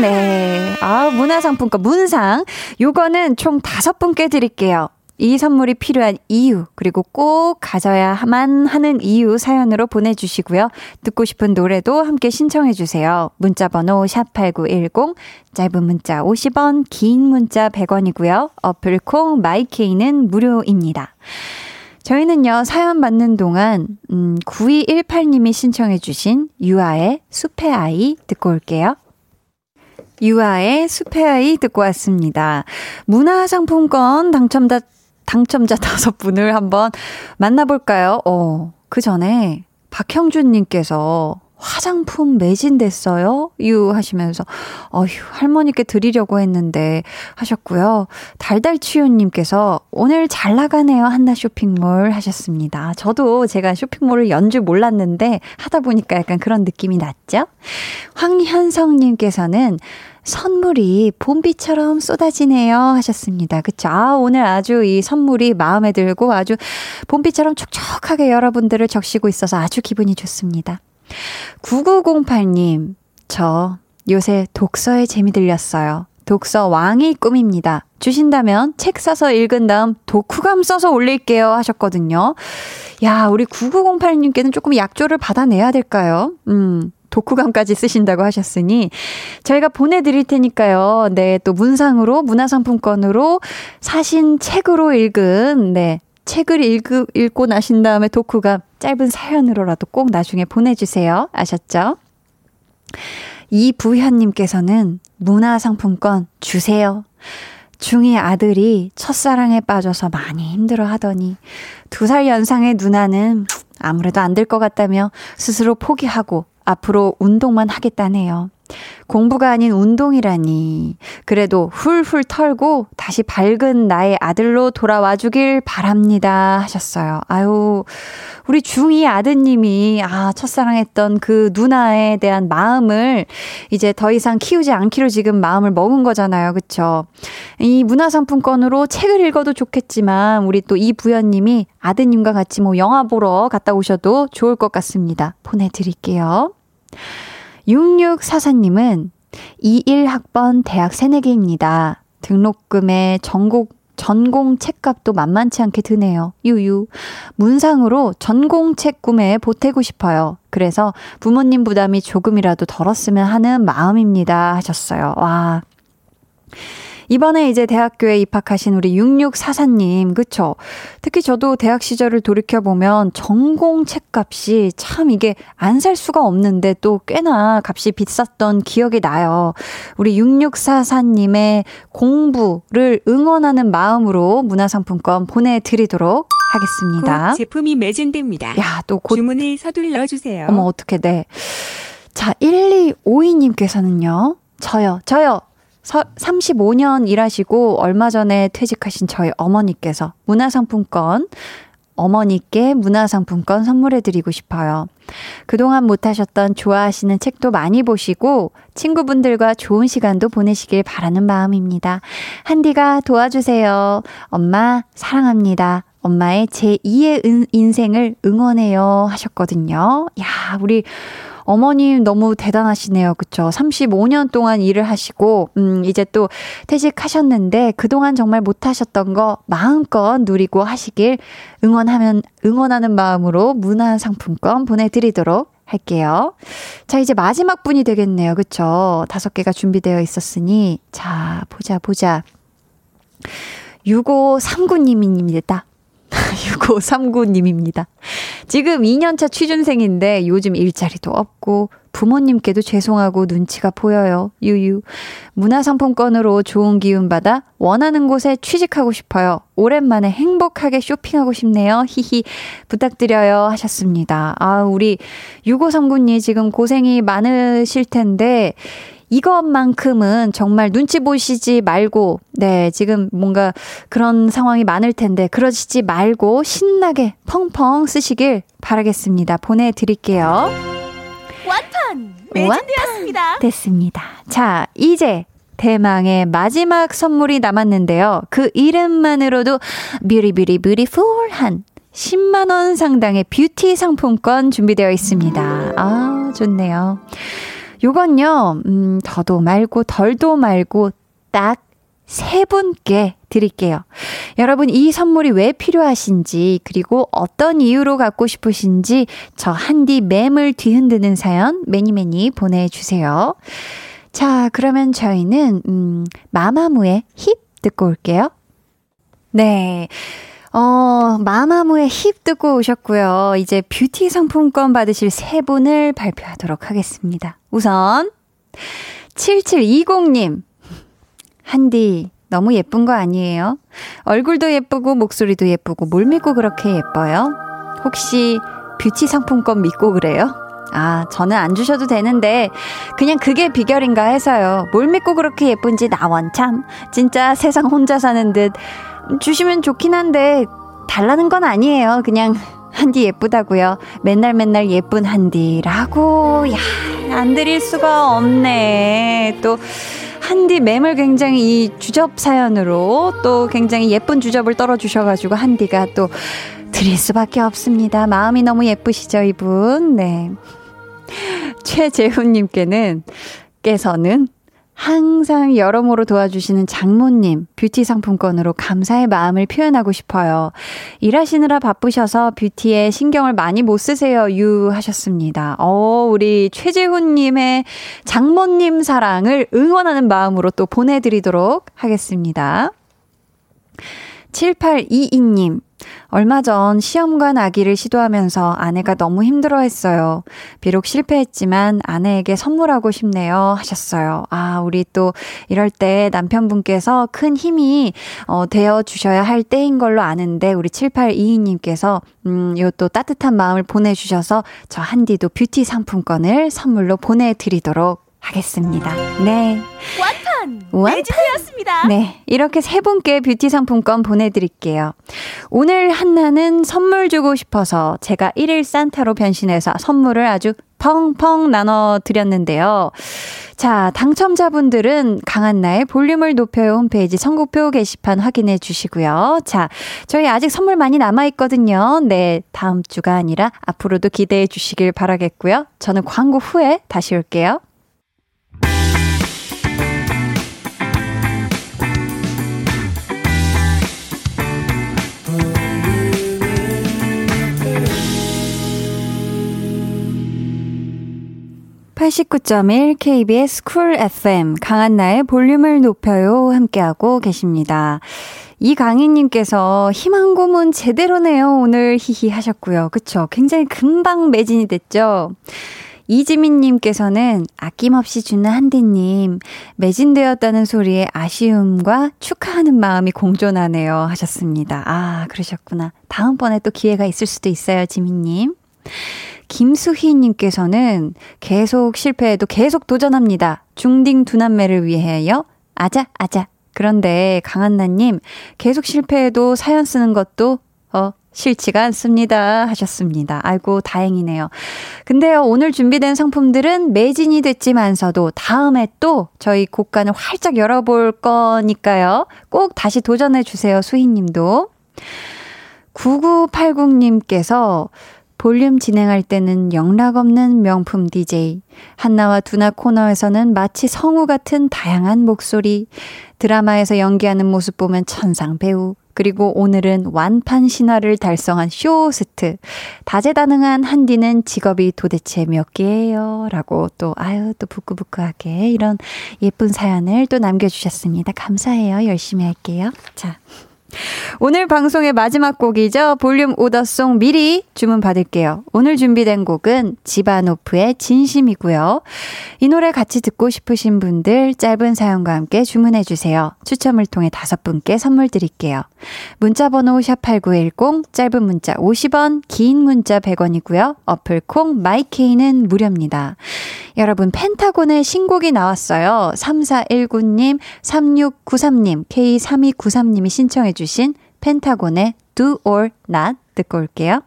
네. 아, 문화상품권, 문상. 요거는 총 다섯 분께 드릴게요. 이 선물이 필요한 이유, 그리고 꼭 가져야만 하는 이유 사연으로 보내주시고요. 듣고 싶은 노래도 함께 신청해주세요. 문자번호 샵8910, 짧은 문자 50원, 긴 문자 100원이고요. 어플 콩, 마이케이는 무료입니다. 저희는요, 사연 받는 동안, 음, 9218님이 신청해주신 유아의 숲의 아이 듣고 올게요. 유아의 숲의 아이 듣고 왔습니다. 문화상품권 당첨자, 당첨자 다섯 분을 한번 만나볼까요? 어, 그 전에 박형준님께서 화장품 매진됐어요? 유 하시면서, 어휴, 할머니께 드리려고 했는데 하셨고요. 달달치유님께서 오늘 잘 나가네요. 한나 쇼핑몰 하셨습니다. 저도 제가 쇼핑몰을 연 줄 몰랐는데 하다 보니까 약간 그런 느낌이 났죠? 황현성님께서는 선물이 봄비처럼 쏟아지네요 하셨습니다. 그쵸? 아, 오늘 아주 이 선물이 마음에 들고 아주 봄비처럼 촉촉하게 여러분들을 적시고 있어서 아주 기분이 좋습니다. 9908님, 저 요새 독서에 재미 들렸어요. 독서 왕이 꿈입니다. 주신다면 책 사서 읽은 다음 독후감 써서 올릴게요 하셨거든요. 야, 우리 9908님께는 조금 약조를 받아내야 될까요? 음. 독후감까지 쓰신다고 하셨으니 저희가 보내드릴 테니까요. 네, 또 문상으로 문화상품권으로 사신 책으로 읽은 네 책을 읽, 읽고 나신 다음에 독후감 짧은 사연으로라도 꼭 나중에 보내주세요. 아셨죠? 이부현님께서는 문화상품권 주세요. 중2 아들이 첫사랑에 빠져서 많이 힘들어 하더니 두 살 연상의 누나는 아무래도 안 될 것 같다며 스스로 포기하고 앞으로 운동만 하겠다네요. 공부가 아닌 운동이라니. 그래도 훌훌 털고 다시 밝은 나의 아들로 돌아와 주길 바랍니다. 하셨어요. 아유, 우리 중2 아드님이, 아, 첫사랑했던 그 누나에 대한 마음을 이제 더 이상 키우지 않기로 지금 마음을 먹은 거잖아요. 그쵸? 이 문화상품권으로 책을 읽어도 좋겠지만, 우리 또 이 부연님이 아드님과 같이 뭐 영화 보러 갔다 오셔도 좋을 것 같습니다. 보내드릴게요. 6644님은 21학번 대학 새내기입니다. 등록금에 전국 전공 책값도 만만치 않게 드네요. 유유. 문상으로 전공 책 구매에 보태고 싶어요. 그래서 부모님 부담이 조금이라도 덜었으면 하는 마음입니다. 하셨어요. 와. 이번에 이제 대학교에 입학하신 우리 6644님, 그쵸? 특히 저도 대학 시절을 돌이켜보면 전공 책값이 참 이게 안 살 수가 없는데 또 꽤나 값이 비쌌던 기억이 나요. 우리 6644님의 공부를 응원하는 마음으로 문화상품권 보내드리도록 하겠습니다. 곧 제품이 매진됩니다. 야, 또 곧. 주문을 서둘러 주세요. 어머, 어떻게 돼. 자, 1252님께서는요. 저요, 저요. 35년 일하시고 얼마 전에 퇴직하신 저희 어머니께서 문화상품권 어머니께 문화상품권 선물해드리고 싶어요. 그동안 못하셨던 좋아하시는 책도 많이 보시고 친구분들과 좋은 시간도 보내시길 바라는 마음입니다. 한디가 도와주세요. 엄마, 사랑합니다. 엄마의 제2의 인생을 응원해요. 하셨거든요. 야, 우리 어머님 너무 대단하시네요. 그쵸? 35년 동안 일을 하시고, 음, 이제 또 퇴직하셨는데, 그동안 정말 못하셨던 거 마음껏 누리고 하시길 응원하면, 응원하는 마음으로 문화상품권 보내드리도록 할게요. 자, 이제 마지막 분이 되겠네요. 그쵸? 다섯 개가 준비되어 있었으니, 자, 보자, 보자. 6539님입니다. 6539님입니다. 지금 2년차 취준생인데 요즘 일자리도 없고 부모님께도 죄송하고 눈치가 보여요. 유유. 문화상품권으로 좋은 기운 받아 원하는 곳에 취직하고 싶어요. 오랜만에 행복하게 쇼핑하고 싶네요. 히히. 부탁드려요. 하셨습니다. 아, 우리 6539님 지금 고생이 많으실 텐데 이것만큼은 정말 눈치 보시지 말고, 네, 지금 뭔가 그런 상황이 많을 텐데, 그러시지 말고 신나게 펑펑 쓰시길 바라겠습니다. 보내드릴게요. 완판! 매진되었습니다. 됐습니다. 자, 이제 대망의 마지막 선물이 남았는데요. 그 이름만으로도 뷰리뷰리 beautiful한 10만원 상당의 뷰티 상품권 준비되어 있습니다. 아, 좋네요. 요건요, 음, 더도 말고 덜도 말고 딱 세 분께 드릴게요. 여러분, 이 선물이 왜 필요하신지, 그리고 어떤 이유로 갖고 싶으신지, 저 한디 맴을 뒤흔드는 사연 매니매니 보내주세요. 자, 그러면 저희는, 음, 마마무의 힙 듣고 올게요. 네. 어, 마마무의 힙 듣고 오셨고요. 이제 뷰티 상품권 받으실 세 분을 발표하도록 하겠습니다. 우선 7720님. 한디 너무 예쁜 거 아니에요? 얼굴도 예쁘고 목소리도 예쁘고 뭘 믿고 그렇게 예뻐요? 혹시 뷰티 상품권 믿고 그래요? 아, 저는 안 주셔도 되는데, 그냥 그게 비결인가 해서요. 뭘 믿고 그렇게 예쁜지 나원 참. 진짜 세상 혼자 사는 듯. 주시면 좋긴 한데, 달라는 건 아니에요. 그냥, 한디 예쁘다고요. 맨날 맨날 예쁜 한디라고. 야, 안 드릴 수가 없네. 또, 한디 맴을 굉장히 이 주접 사연으로 또 굉장히 예쁜 주접을 떨어 주셔 가지고 한디가 또 드릴 수밖에 없습니다. 마음이 너무 예쁘시죠, 이분? 네. 최재훈님께는, 께서는 항상 여러모로 도와주시는 장모님 뷰티 상품권으로 감사의 마음을 표현하고 싶어요. 일하시느라 바쁘셔서 뷰티에 신경을 많이 못 쓰세요. 유 하셨습니다. 어, 우리 최재훈님의 장모님 사랑을 응원하는 마음으로 또 보내드리도록 하겠습니다. 7822님, 얼마 전 시험관 아기를 시도하면서 아내가 너무 힘들어 했어요. 비록 실패했지만 아내에게 선물하고 싶네요. 하셨어요. 아, 우리 또 이럴 때 남편분께서 큰 힘이 어, 되어 주셔야 할 때인 걸로 아는데 우리 7822님께서 음, 요 또 따뜻한 마음을 보내주셔서 저 한디도 뷰티 상품권을 선물로 보내드리도록 하겠습니다. 네. 완판! 매진되었습니다. 네. 이렇게 세 분께 뷰티 상품권 보내드릴게요. 오늘 한나는 선물 주고 싶어서 제가 1일 산타로 변신해서 선물을 아주 펑펑 나눠드렸는데요. 자, 당첨자분들은 강한나의 볼륨을 높여요 홈페이지 선곡표 게시판 확인해 주시고요. 자, 저희 아직 선물 많이 남아있거든요. 네, 다음 주가 아니라 앞으로도 기대해 주시길 바라겠고요. 저는 광고 후에 다시 올게요. 89.1 KBS 쿨 FM 강한나의 볼륨을 높여요 함께하고 계십니다. 이강희님께서 희망 고문 제대로네요 오늘 히히 하셨고요. 그쵸? 굉장히 금방 매진이 됐죠? 이지민님께서는 아낌없이 주는 한디님, 매진되었다는 소리에 아쉬움과 축하하는 마음이 공존하네요. 하셨습니다. 아, 그러셨구나. 다음번에 또 기회가 있을 수도 있어요, 지민님. 김수희님께서는 계속 실패해도 계속 도전합니다. 중딩 두 남매를 위해요. 아자, 아자. 그런데 강한나님, 계속 실패해도 사연 쓰는 것도, 어, 싫지가 않습니다. 하셨습니다. 아이고, 다행이네요. 근데요, 오늘 준비된 상품들은 매진이 됐지만서도 다음에 또 저희 곡간을 활짝 열어볼 거니까요. 꼭 다시 도전해주세요, 수희님도. 9980님께서 볼륨 진행할 때는 영락 없는 명품 DJ. 한나와 두나 코너에서는 마치 성우 같은 다양한 목소리. 드라마에서 연기하는 모습 보면 천상 배우. 그리고 오늘은 완판 신화를 달성한 쇼호스트. 다재다능한 한디는 직업이 도대체 몇 개예요? 라고 또, 아유, 또 부끄부끄하게 이런 예쁜 사연을 또 남겨주셨습니다. 감사해요. 열심히 할게요. 자. 오늘 방송의 마지막 곡이죠. 볼륨 오더송 미리 주문 받을게요. 오늘 준비된 곡은 지바노프의 진심이고요. 이 노래 같이 듣고 싶으신 분들 짧은 사연과 함께 주문해 주세요. 추첨을 통해 다섯 분께 선물 드릴게요. 문자 번호 샵8910 짧은 문자 50원, 긴 문자 100원이고요. 어플 콩 마이케이는 무료입니다. 여러분 펜타곤의 신곡이 나왔어요. 3419님, 3693님, K3293님이 신청해 주신 펜타곤의 Do or Not 듣고 올게요.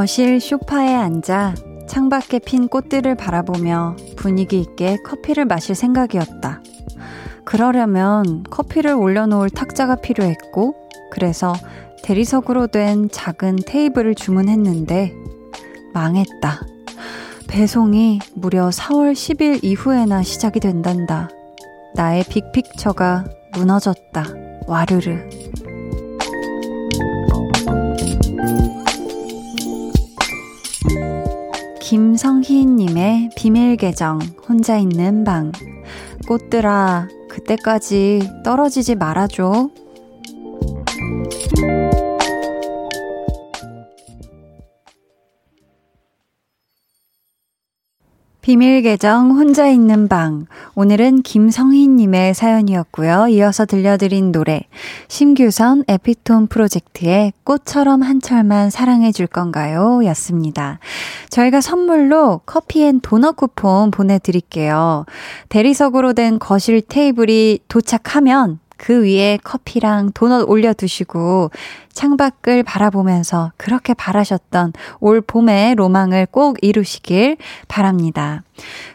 거실 소파에 앉아 창밖에 핀 꽃들을 바라보며 분위기 있게 커피를 마실 생각이었다. 그러려면 커피를 올려놓을 탁자가 필요했고, 그래서 대리석으로 된 작은 테이블을 주문했는데, 망했다. 배송이 무려 4월 10일 이후에나 시작이 된단다. 나의 빅픽처가 무너졌다. 와르르. 김성희님의 비밀 계정, 혼자 있는 방. 꽃들아, 그때까지 떨어지지 말아줘. 비밀 계정 혼자 있는 방. 오늘은 김성희님의 사연이었고요. 이어서 들려드린 노래. 심규선 에피톤 프로젝트의 꽃처럼 한철만 사랑해줄 건가요? 였습니다. 저희가 선물로 커피 and 도넛 쿠폰 보내드릴게요. 대리석으로 된 거실 테이블이 도착하면 그 위에 커피랑 도넛 올려두시고 창밖을 바라보면서 그렇게 바라셨던 올 봄의 로망을 꼭 이루시길 바랍니다.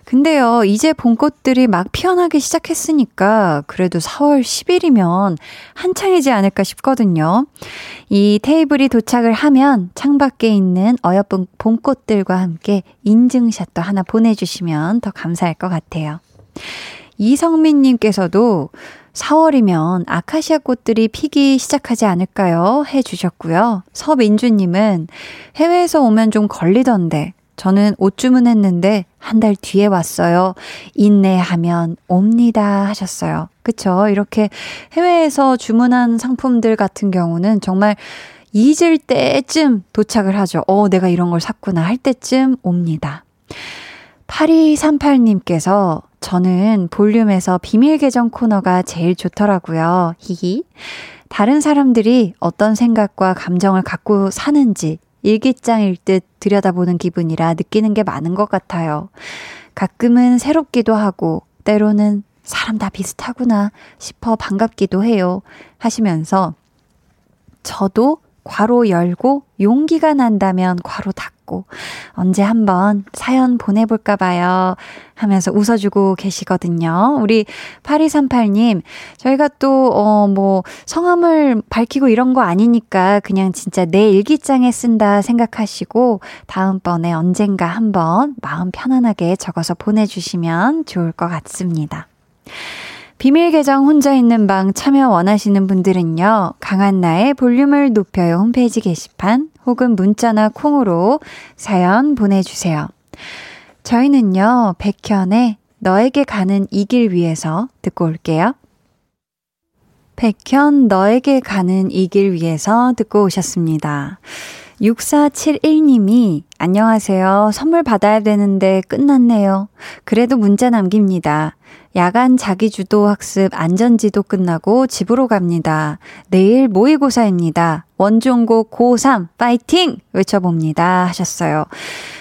근데요, 이제 봄꽃들이 막 피어나기 시작했으니까 그래도 4월 10일이면 한창이지 않을까 싶거든요. 이 테이블이 도착을 하면 창밖에 있는 어여쁜 봄꽃들과 함께 인증샷도 하나 보내주시면 더 감사할 것 같아요. 이성민님께서도 4월이면 아카시아 꽃들이 피기 시작하지 않을까요? 해 주셨고요. 서민주님은 해외에서 오면 좀 걸리던데, 저는 옷 주문했는데 한 달 뒤에 왔어요. 인내하면 옵니다. 하셨어요. 그쵸? 이렇게 해외에서 주문한 상품들 같은 경우는 정말 잊을 때쯤 도착을 하죠. 어, 내가 이런 걸 샀구나 할 때쯤 옵니다. 8238님께서 저는 볼륨에서 비밀 계정 코너가 제일 좋더라고요. 히히. 다른 사람들이 어떤 생각과 감정을 갖고 사는지 일기장 읽듯 들여다보는 기분이라 느끼는 게 많은 것 같아요. 가끔은 새롭기도 하고, 때로는 사람 다 비슷하구나 싶어 반갑기도 해요. 하시면서 저도 괄호 열고 용기가 난다면 괄호 닫고 언제 한번 사연 보내볼까 봐요 하면서 웃어주고 계시거든요. 우리 8238님 저희가 또 어 뭐 성함을 밝히고 이런 거 아니니까 그냥 진짜 내 일기장에 쓴다 생각하시고 다음번에 언젠가 한번 마음 편안하게 적어서 보내주시면 좋을 것 같습니다. 비밀 계정 혼자 있는 방 참여 원하시는 분들은요, 강한나의 볼륨을 높여요 홈페이지 게시판 혹은 문자나 콩으로 사연 보내주세요. 저희는요, 백현의 너에게 가는 이 길 위에서 듣고 올게요. 백현 너에게 가는 이 길 위에서 듣고 오셨습니다. 6471님이 안녕하세요. 선물 받아야 되는데 끝났네요. 그래도 문자 남깁니다. 야간 자기주도 학습 안전지도 끝나고 집으로 갑니다. 내일 모의고사입니다. 원종고 고3 파이팅! 외쳐봅니다. 하셨어요.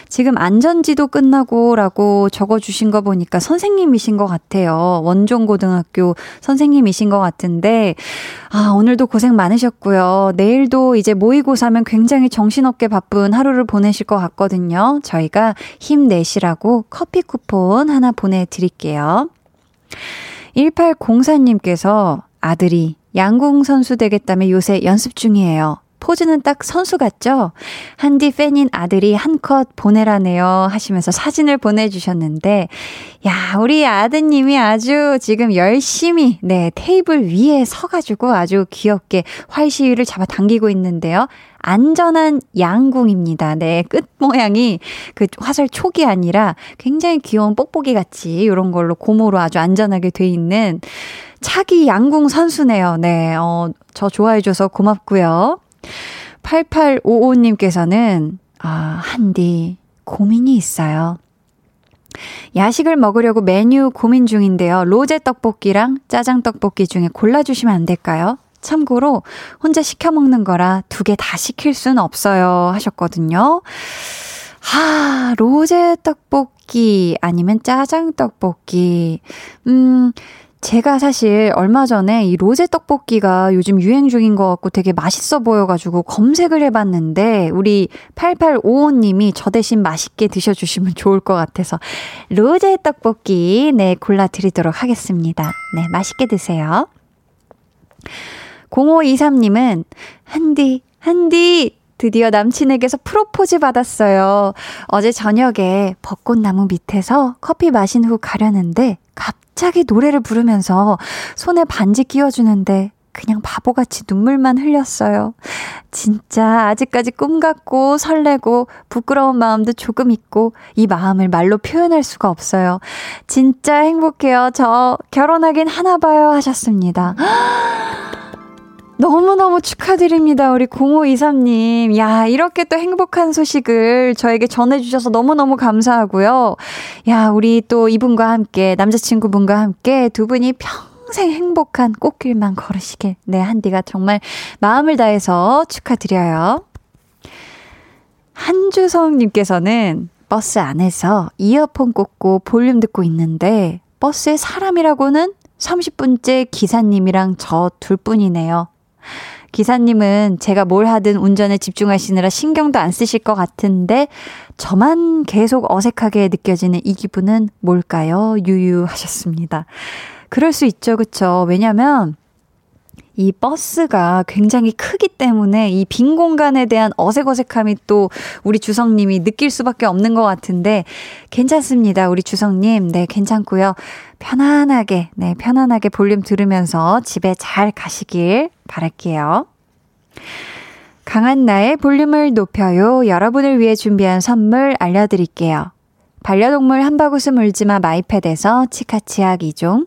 지금 안전지도 끝나고 라고 적어주신 거 보니까 선생님이신 것 같아요. 원종고등학교 선생님이신 것 같은데, 아, 오늘도 고생 많으셨고요. 내일도 이제 모의고사면 굉장히 정신없게 바쁜 하루를 보내실 것 같거든요. 저희가 힘내시라고 커피 쿠폰 하나 보내드릴게요. 1804님께서 아들이 양궁 선수 되겠다며 요새 연습 중이에요. 포즈는 딱 선수 같죠? 한디 팬인 아들이 한 컷 보내라네요. 하시면서 사진을 보내주셨는데, 야, 우리 아드님이 아주 지금 열심히, 네, 테이블 위에 서가지고 아주 귀엽게 활시위를 잡아 당기고 있는데요. 안전한 양궁입니다. 네, 끝 모양이 그 화살 촉이 아니라 굉장히 귀여운 뽁뽁이 같이 이런 걸로 고무로 아주 안전하게 돼 있는 차기 양궁 선수네요. 네, 어, 저 좋아해줘서 고맙고요. 8855님께서는, 아, 한디, 고민이 있어요. 야식을 먹으려고 메뉴 고민 중인데요. 로제 떡볶이랑 짜장 떡볶이 중에 골라주시면 안 될까요? 참고로 혼자 시켜 먹는 거라 두 개 다 시킬 수는 없어요. 하셨거든요. 하, 로제 떡볶이 아니면 짜장 떡볶이. 음, 제가 사실 얼마 전에 이 로제 떡볶이가 요즘 유행 중인 것 같고 되게 맛있어 보여가지고 검색을 해봤는데 우리 8855님이 저 대신 맛있게 드셔주시면 좋을 것 같아서 로제 떡볶이 네 골라드리도록 하겠습니다. 네 맛있게 드세요. 0523님은 한디 한디 드디어 남친에게서 프로포즈 받았어요. 어제 저녁에 벚꽃나무 밑에서 커피 마신 후 가려는데 갑자기 노래를 부르면서 손에 반지 끼워주는데 그냥 바보같이 눈물만 흘렸어요. 진짜 아직까지 꿈 같고 설레고 부끄러운 마음도 조금 있고 이 마음을 말로 표현할 수가 없어요. 진짜 행복해요. 저 결혼하긴 하나 봐요 하셨습니다. 너무너무 축하드립니다. 우리 0523님. 야, 이렇게 또 행복한 소식을 저에게 전해주셔서 너무너무 감사하고요. 야, 우리 또 이분과 함께, 남자친구분과 함께 두 분이 평생 행복한 꽃길만 걸으시길. 네, 한디가 정말 마음을 다해서 축하드려요. 한주성님께서는 버스 안에서 이어폰 꽂고 볼륨 듣고 있는데, 버스에 사람이라고는 30분째 기사님이랑 저 둘 뿐이네요. 기사님은 제가 뭘 하든 운전에 집중하시느라 신경도 안 쓰실 것 같은데 저만 계속 어색하게 느껴지는 이 기분은 뭘까요? 유유하셨습니다. 그럴 수 있죠, 그쵸? 왜냐면 이 버스가 굉장히 크기 때문에 이 빈 공간에 대한 어색어색함이 또 우리 주성님이 느낄 수밖에 없는 것 같은데 괜찮습니다. 우리 주성님. 네, 괜찮고요. 편안하게, 네, 편안하게 볼륨 들으면서 집에 잘 가시길 바랄게요. 강한나의 볼륨을 높여요. 여러분을 위해 준비한 선물 알려드릴게요. 반려동물 한바구스 물지마 마이패드에서 치카치약 2종,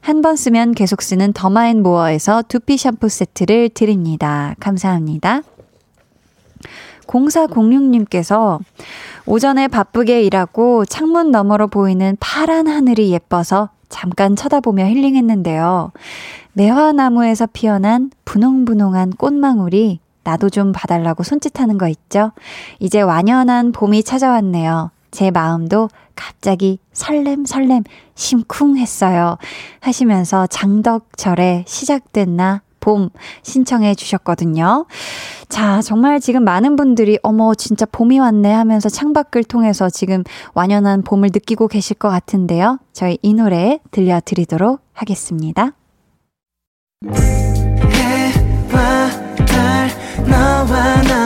한 번 쓰면 계속 쓰는 더마앤모어에서 두피 샴푸 세트를 드립니다. 감사합니다. 0406님께서 오전에 바쁘게 일하고 창문 너머로 보이는 파란 하늘이 예뻐서 잠깐 쳐다보며 힐링했는데요. 매화나무에서 피어난 분홍분홍한 꽃망울이 나도 좀 봐달라고 손짓하는 거 있죠? 이제 완연한 봄이 찾아왔네요. 제 마음도 갑자기 설렘 설렘 심쿵했어요. 하시면서 장덕절에 시작됐나 봄 신청해 주셨거든요. 자, 정말 지금 많은 분들이 어머 진짜 봄이 왔네 하면서 창밖을 통해서 지금 완연한 봄을 느끼고 계실 것 같은데요. 저희 이 노래 들려드리도록 하겠습니다. 해와 달 너와 나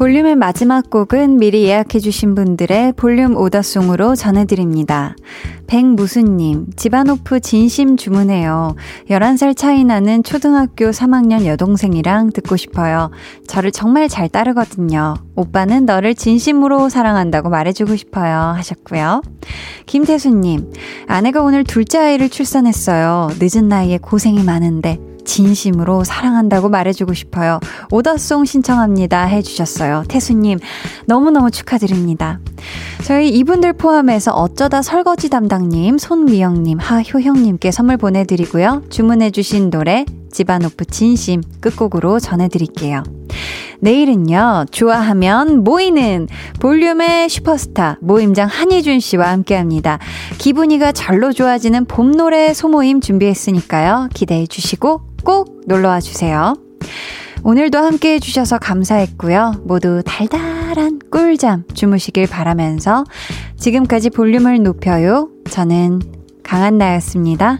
볼륨의 마지막 곡은 미리 예약해주신 분들의 볼륨 오더송으로 전해드립니다. 백무수님, 집안 오프 진심 주문해요. 11살 차이 나는 초등학교 3학년 여동생이랑 듣고 싶어요. 저를 정말 잘 따르거든요. 오빠는 너를 진심으로 사랑한다고 말해주고 싶어요. 하셨고요. 김태수님, 아내가 오늘 둘째 아이를 출산했어요. 늦은 나이에 고생이 많은데 진심으로 사랑한다고 말해주고 싶어요. 오더송 신청합니다. 해주셨어요. 태수님, 너무너무 축하드립니다. 저희 이분들 포함해서 어쩌다 설거지 담당님, 손미영님, 하효형님께 선물 보내드리고요. 주문해주신 노래, 집안 오프 진심 끝곡으로 전해드릴게요. 내일은요, 좋아하면 모이는 볼륨의 슈퍼스타 모임장 한희준 씨와 함께 합니다. 기분이가 절로 좋아지는 봄 노래 소모임 준비했으니까요. 기대해 주시고 꼭 놀러와 주세요. 오늘도 함께 해주셔서 감사했고요. 모두 달달한 꿀잠 주무시길 바라면서 지금까지 볼륨을 높여요. 저는 강한나였습니다.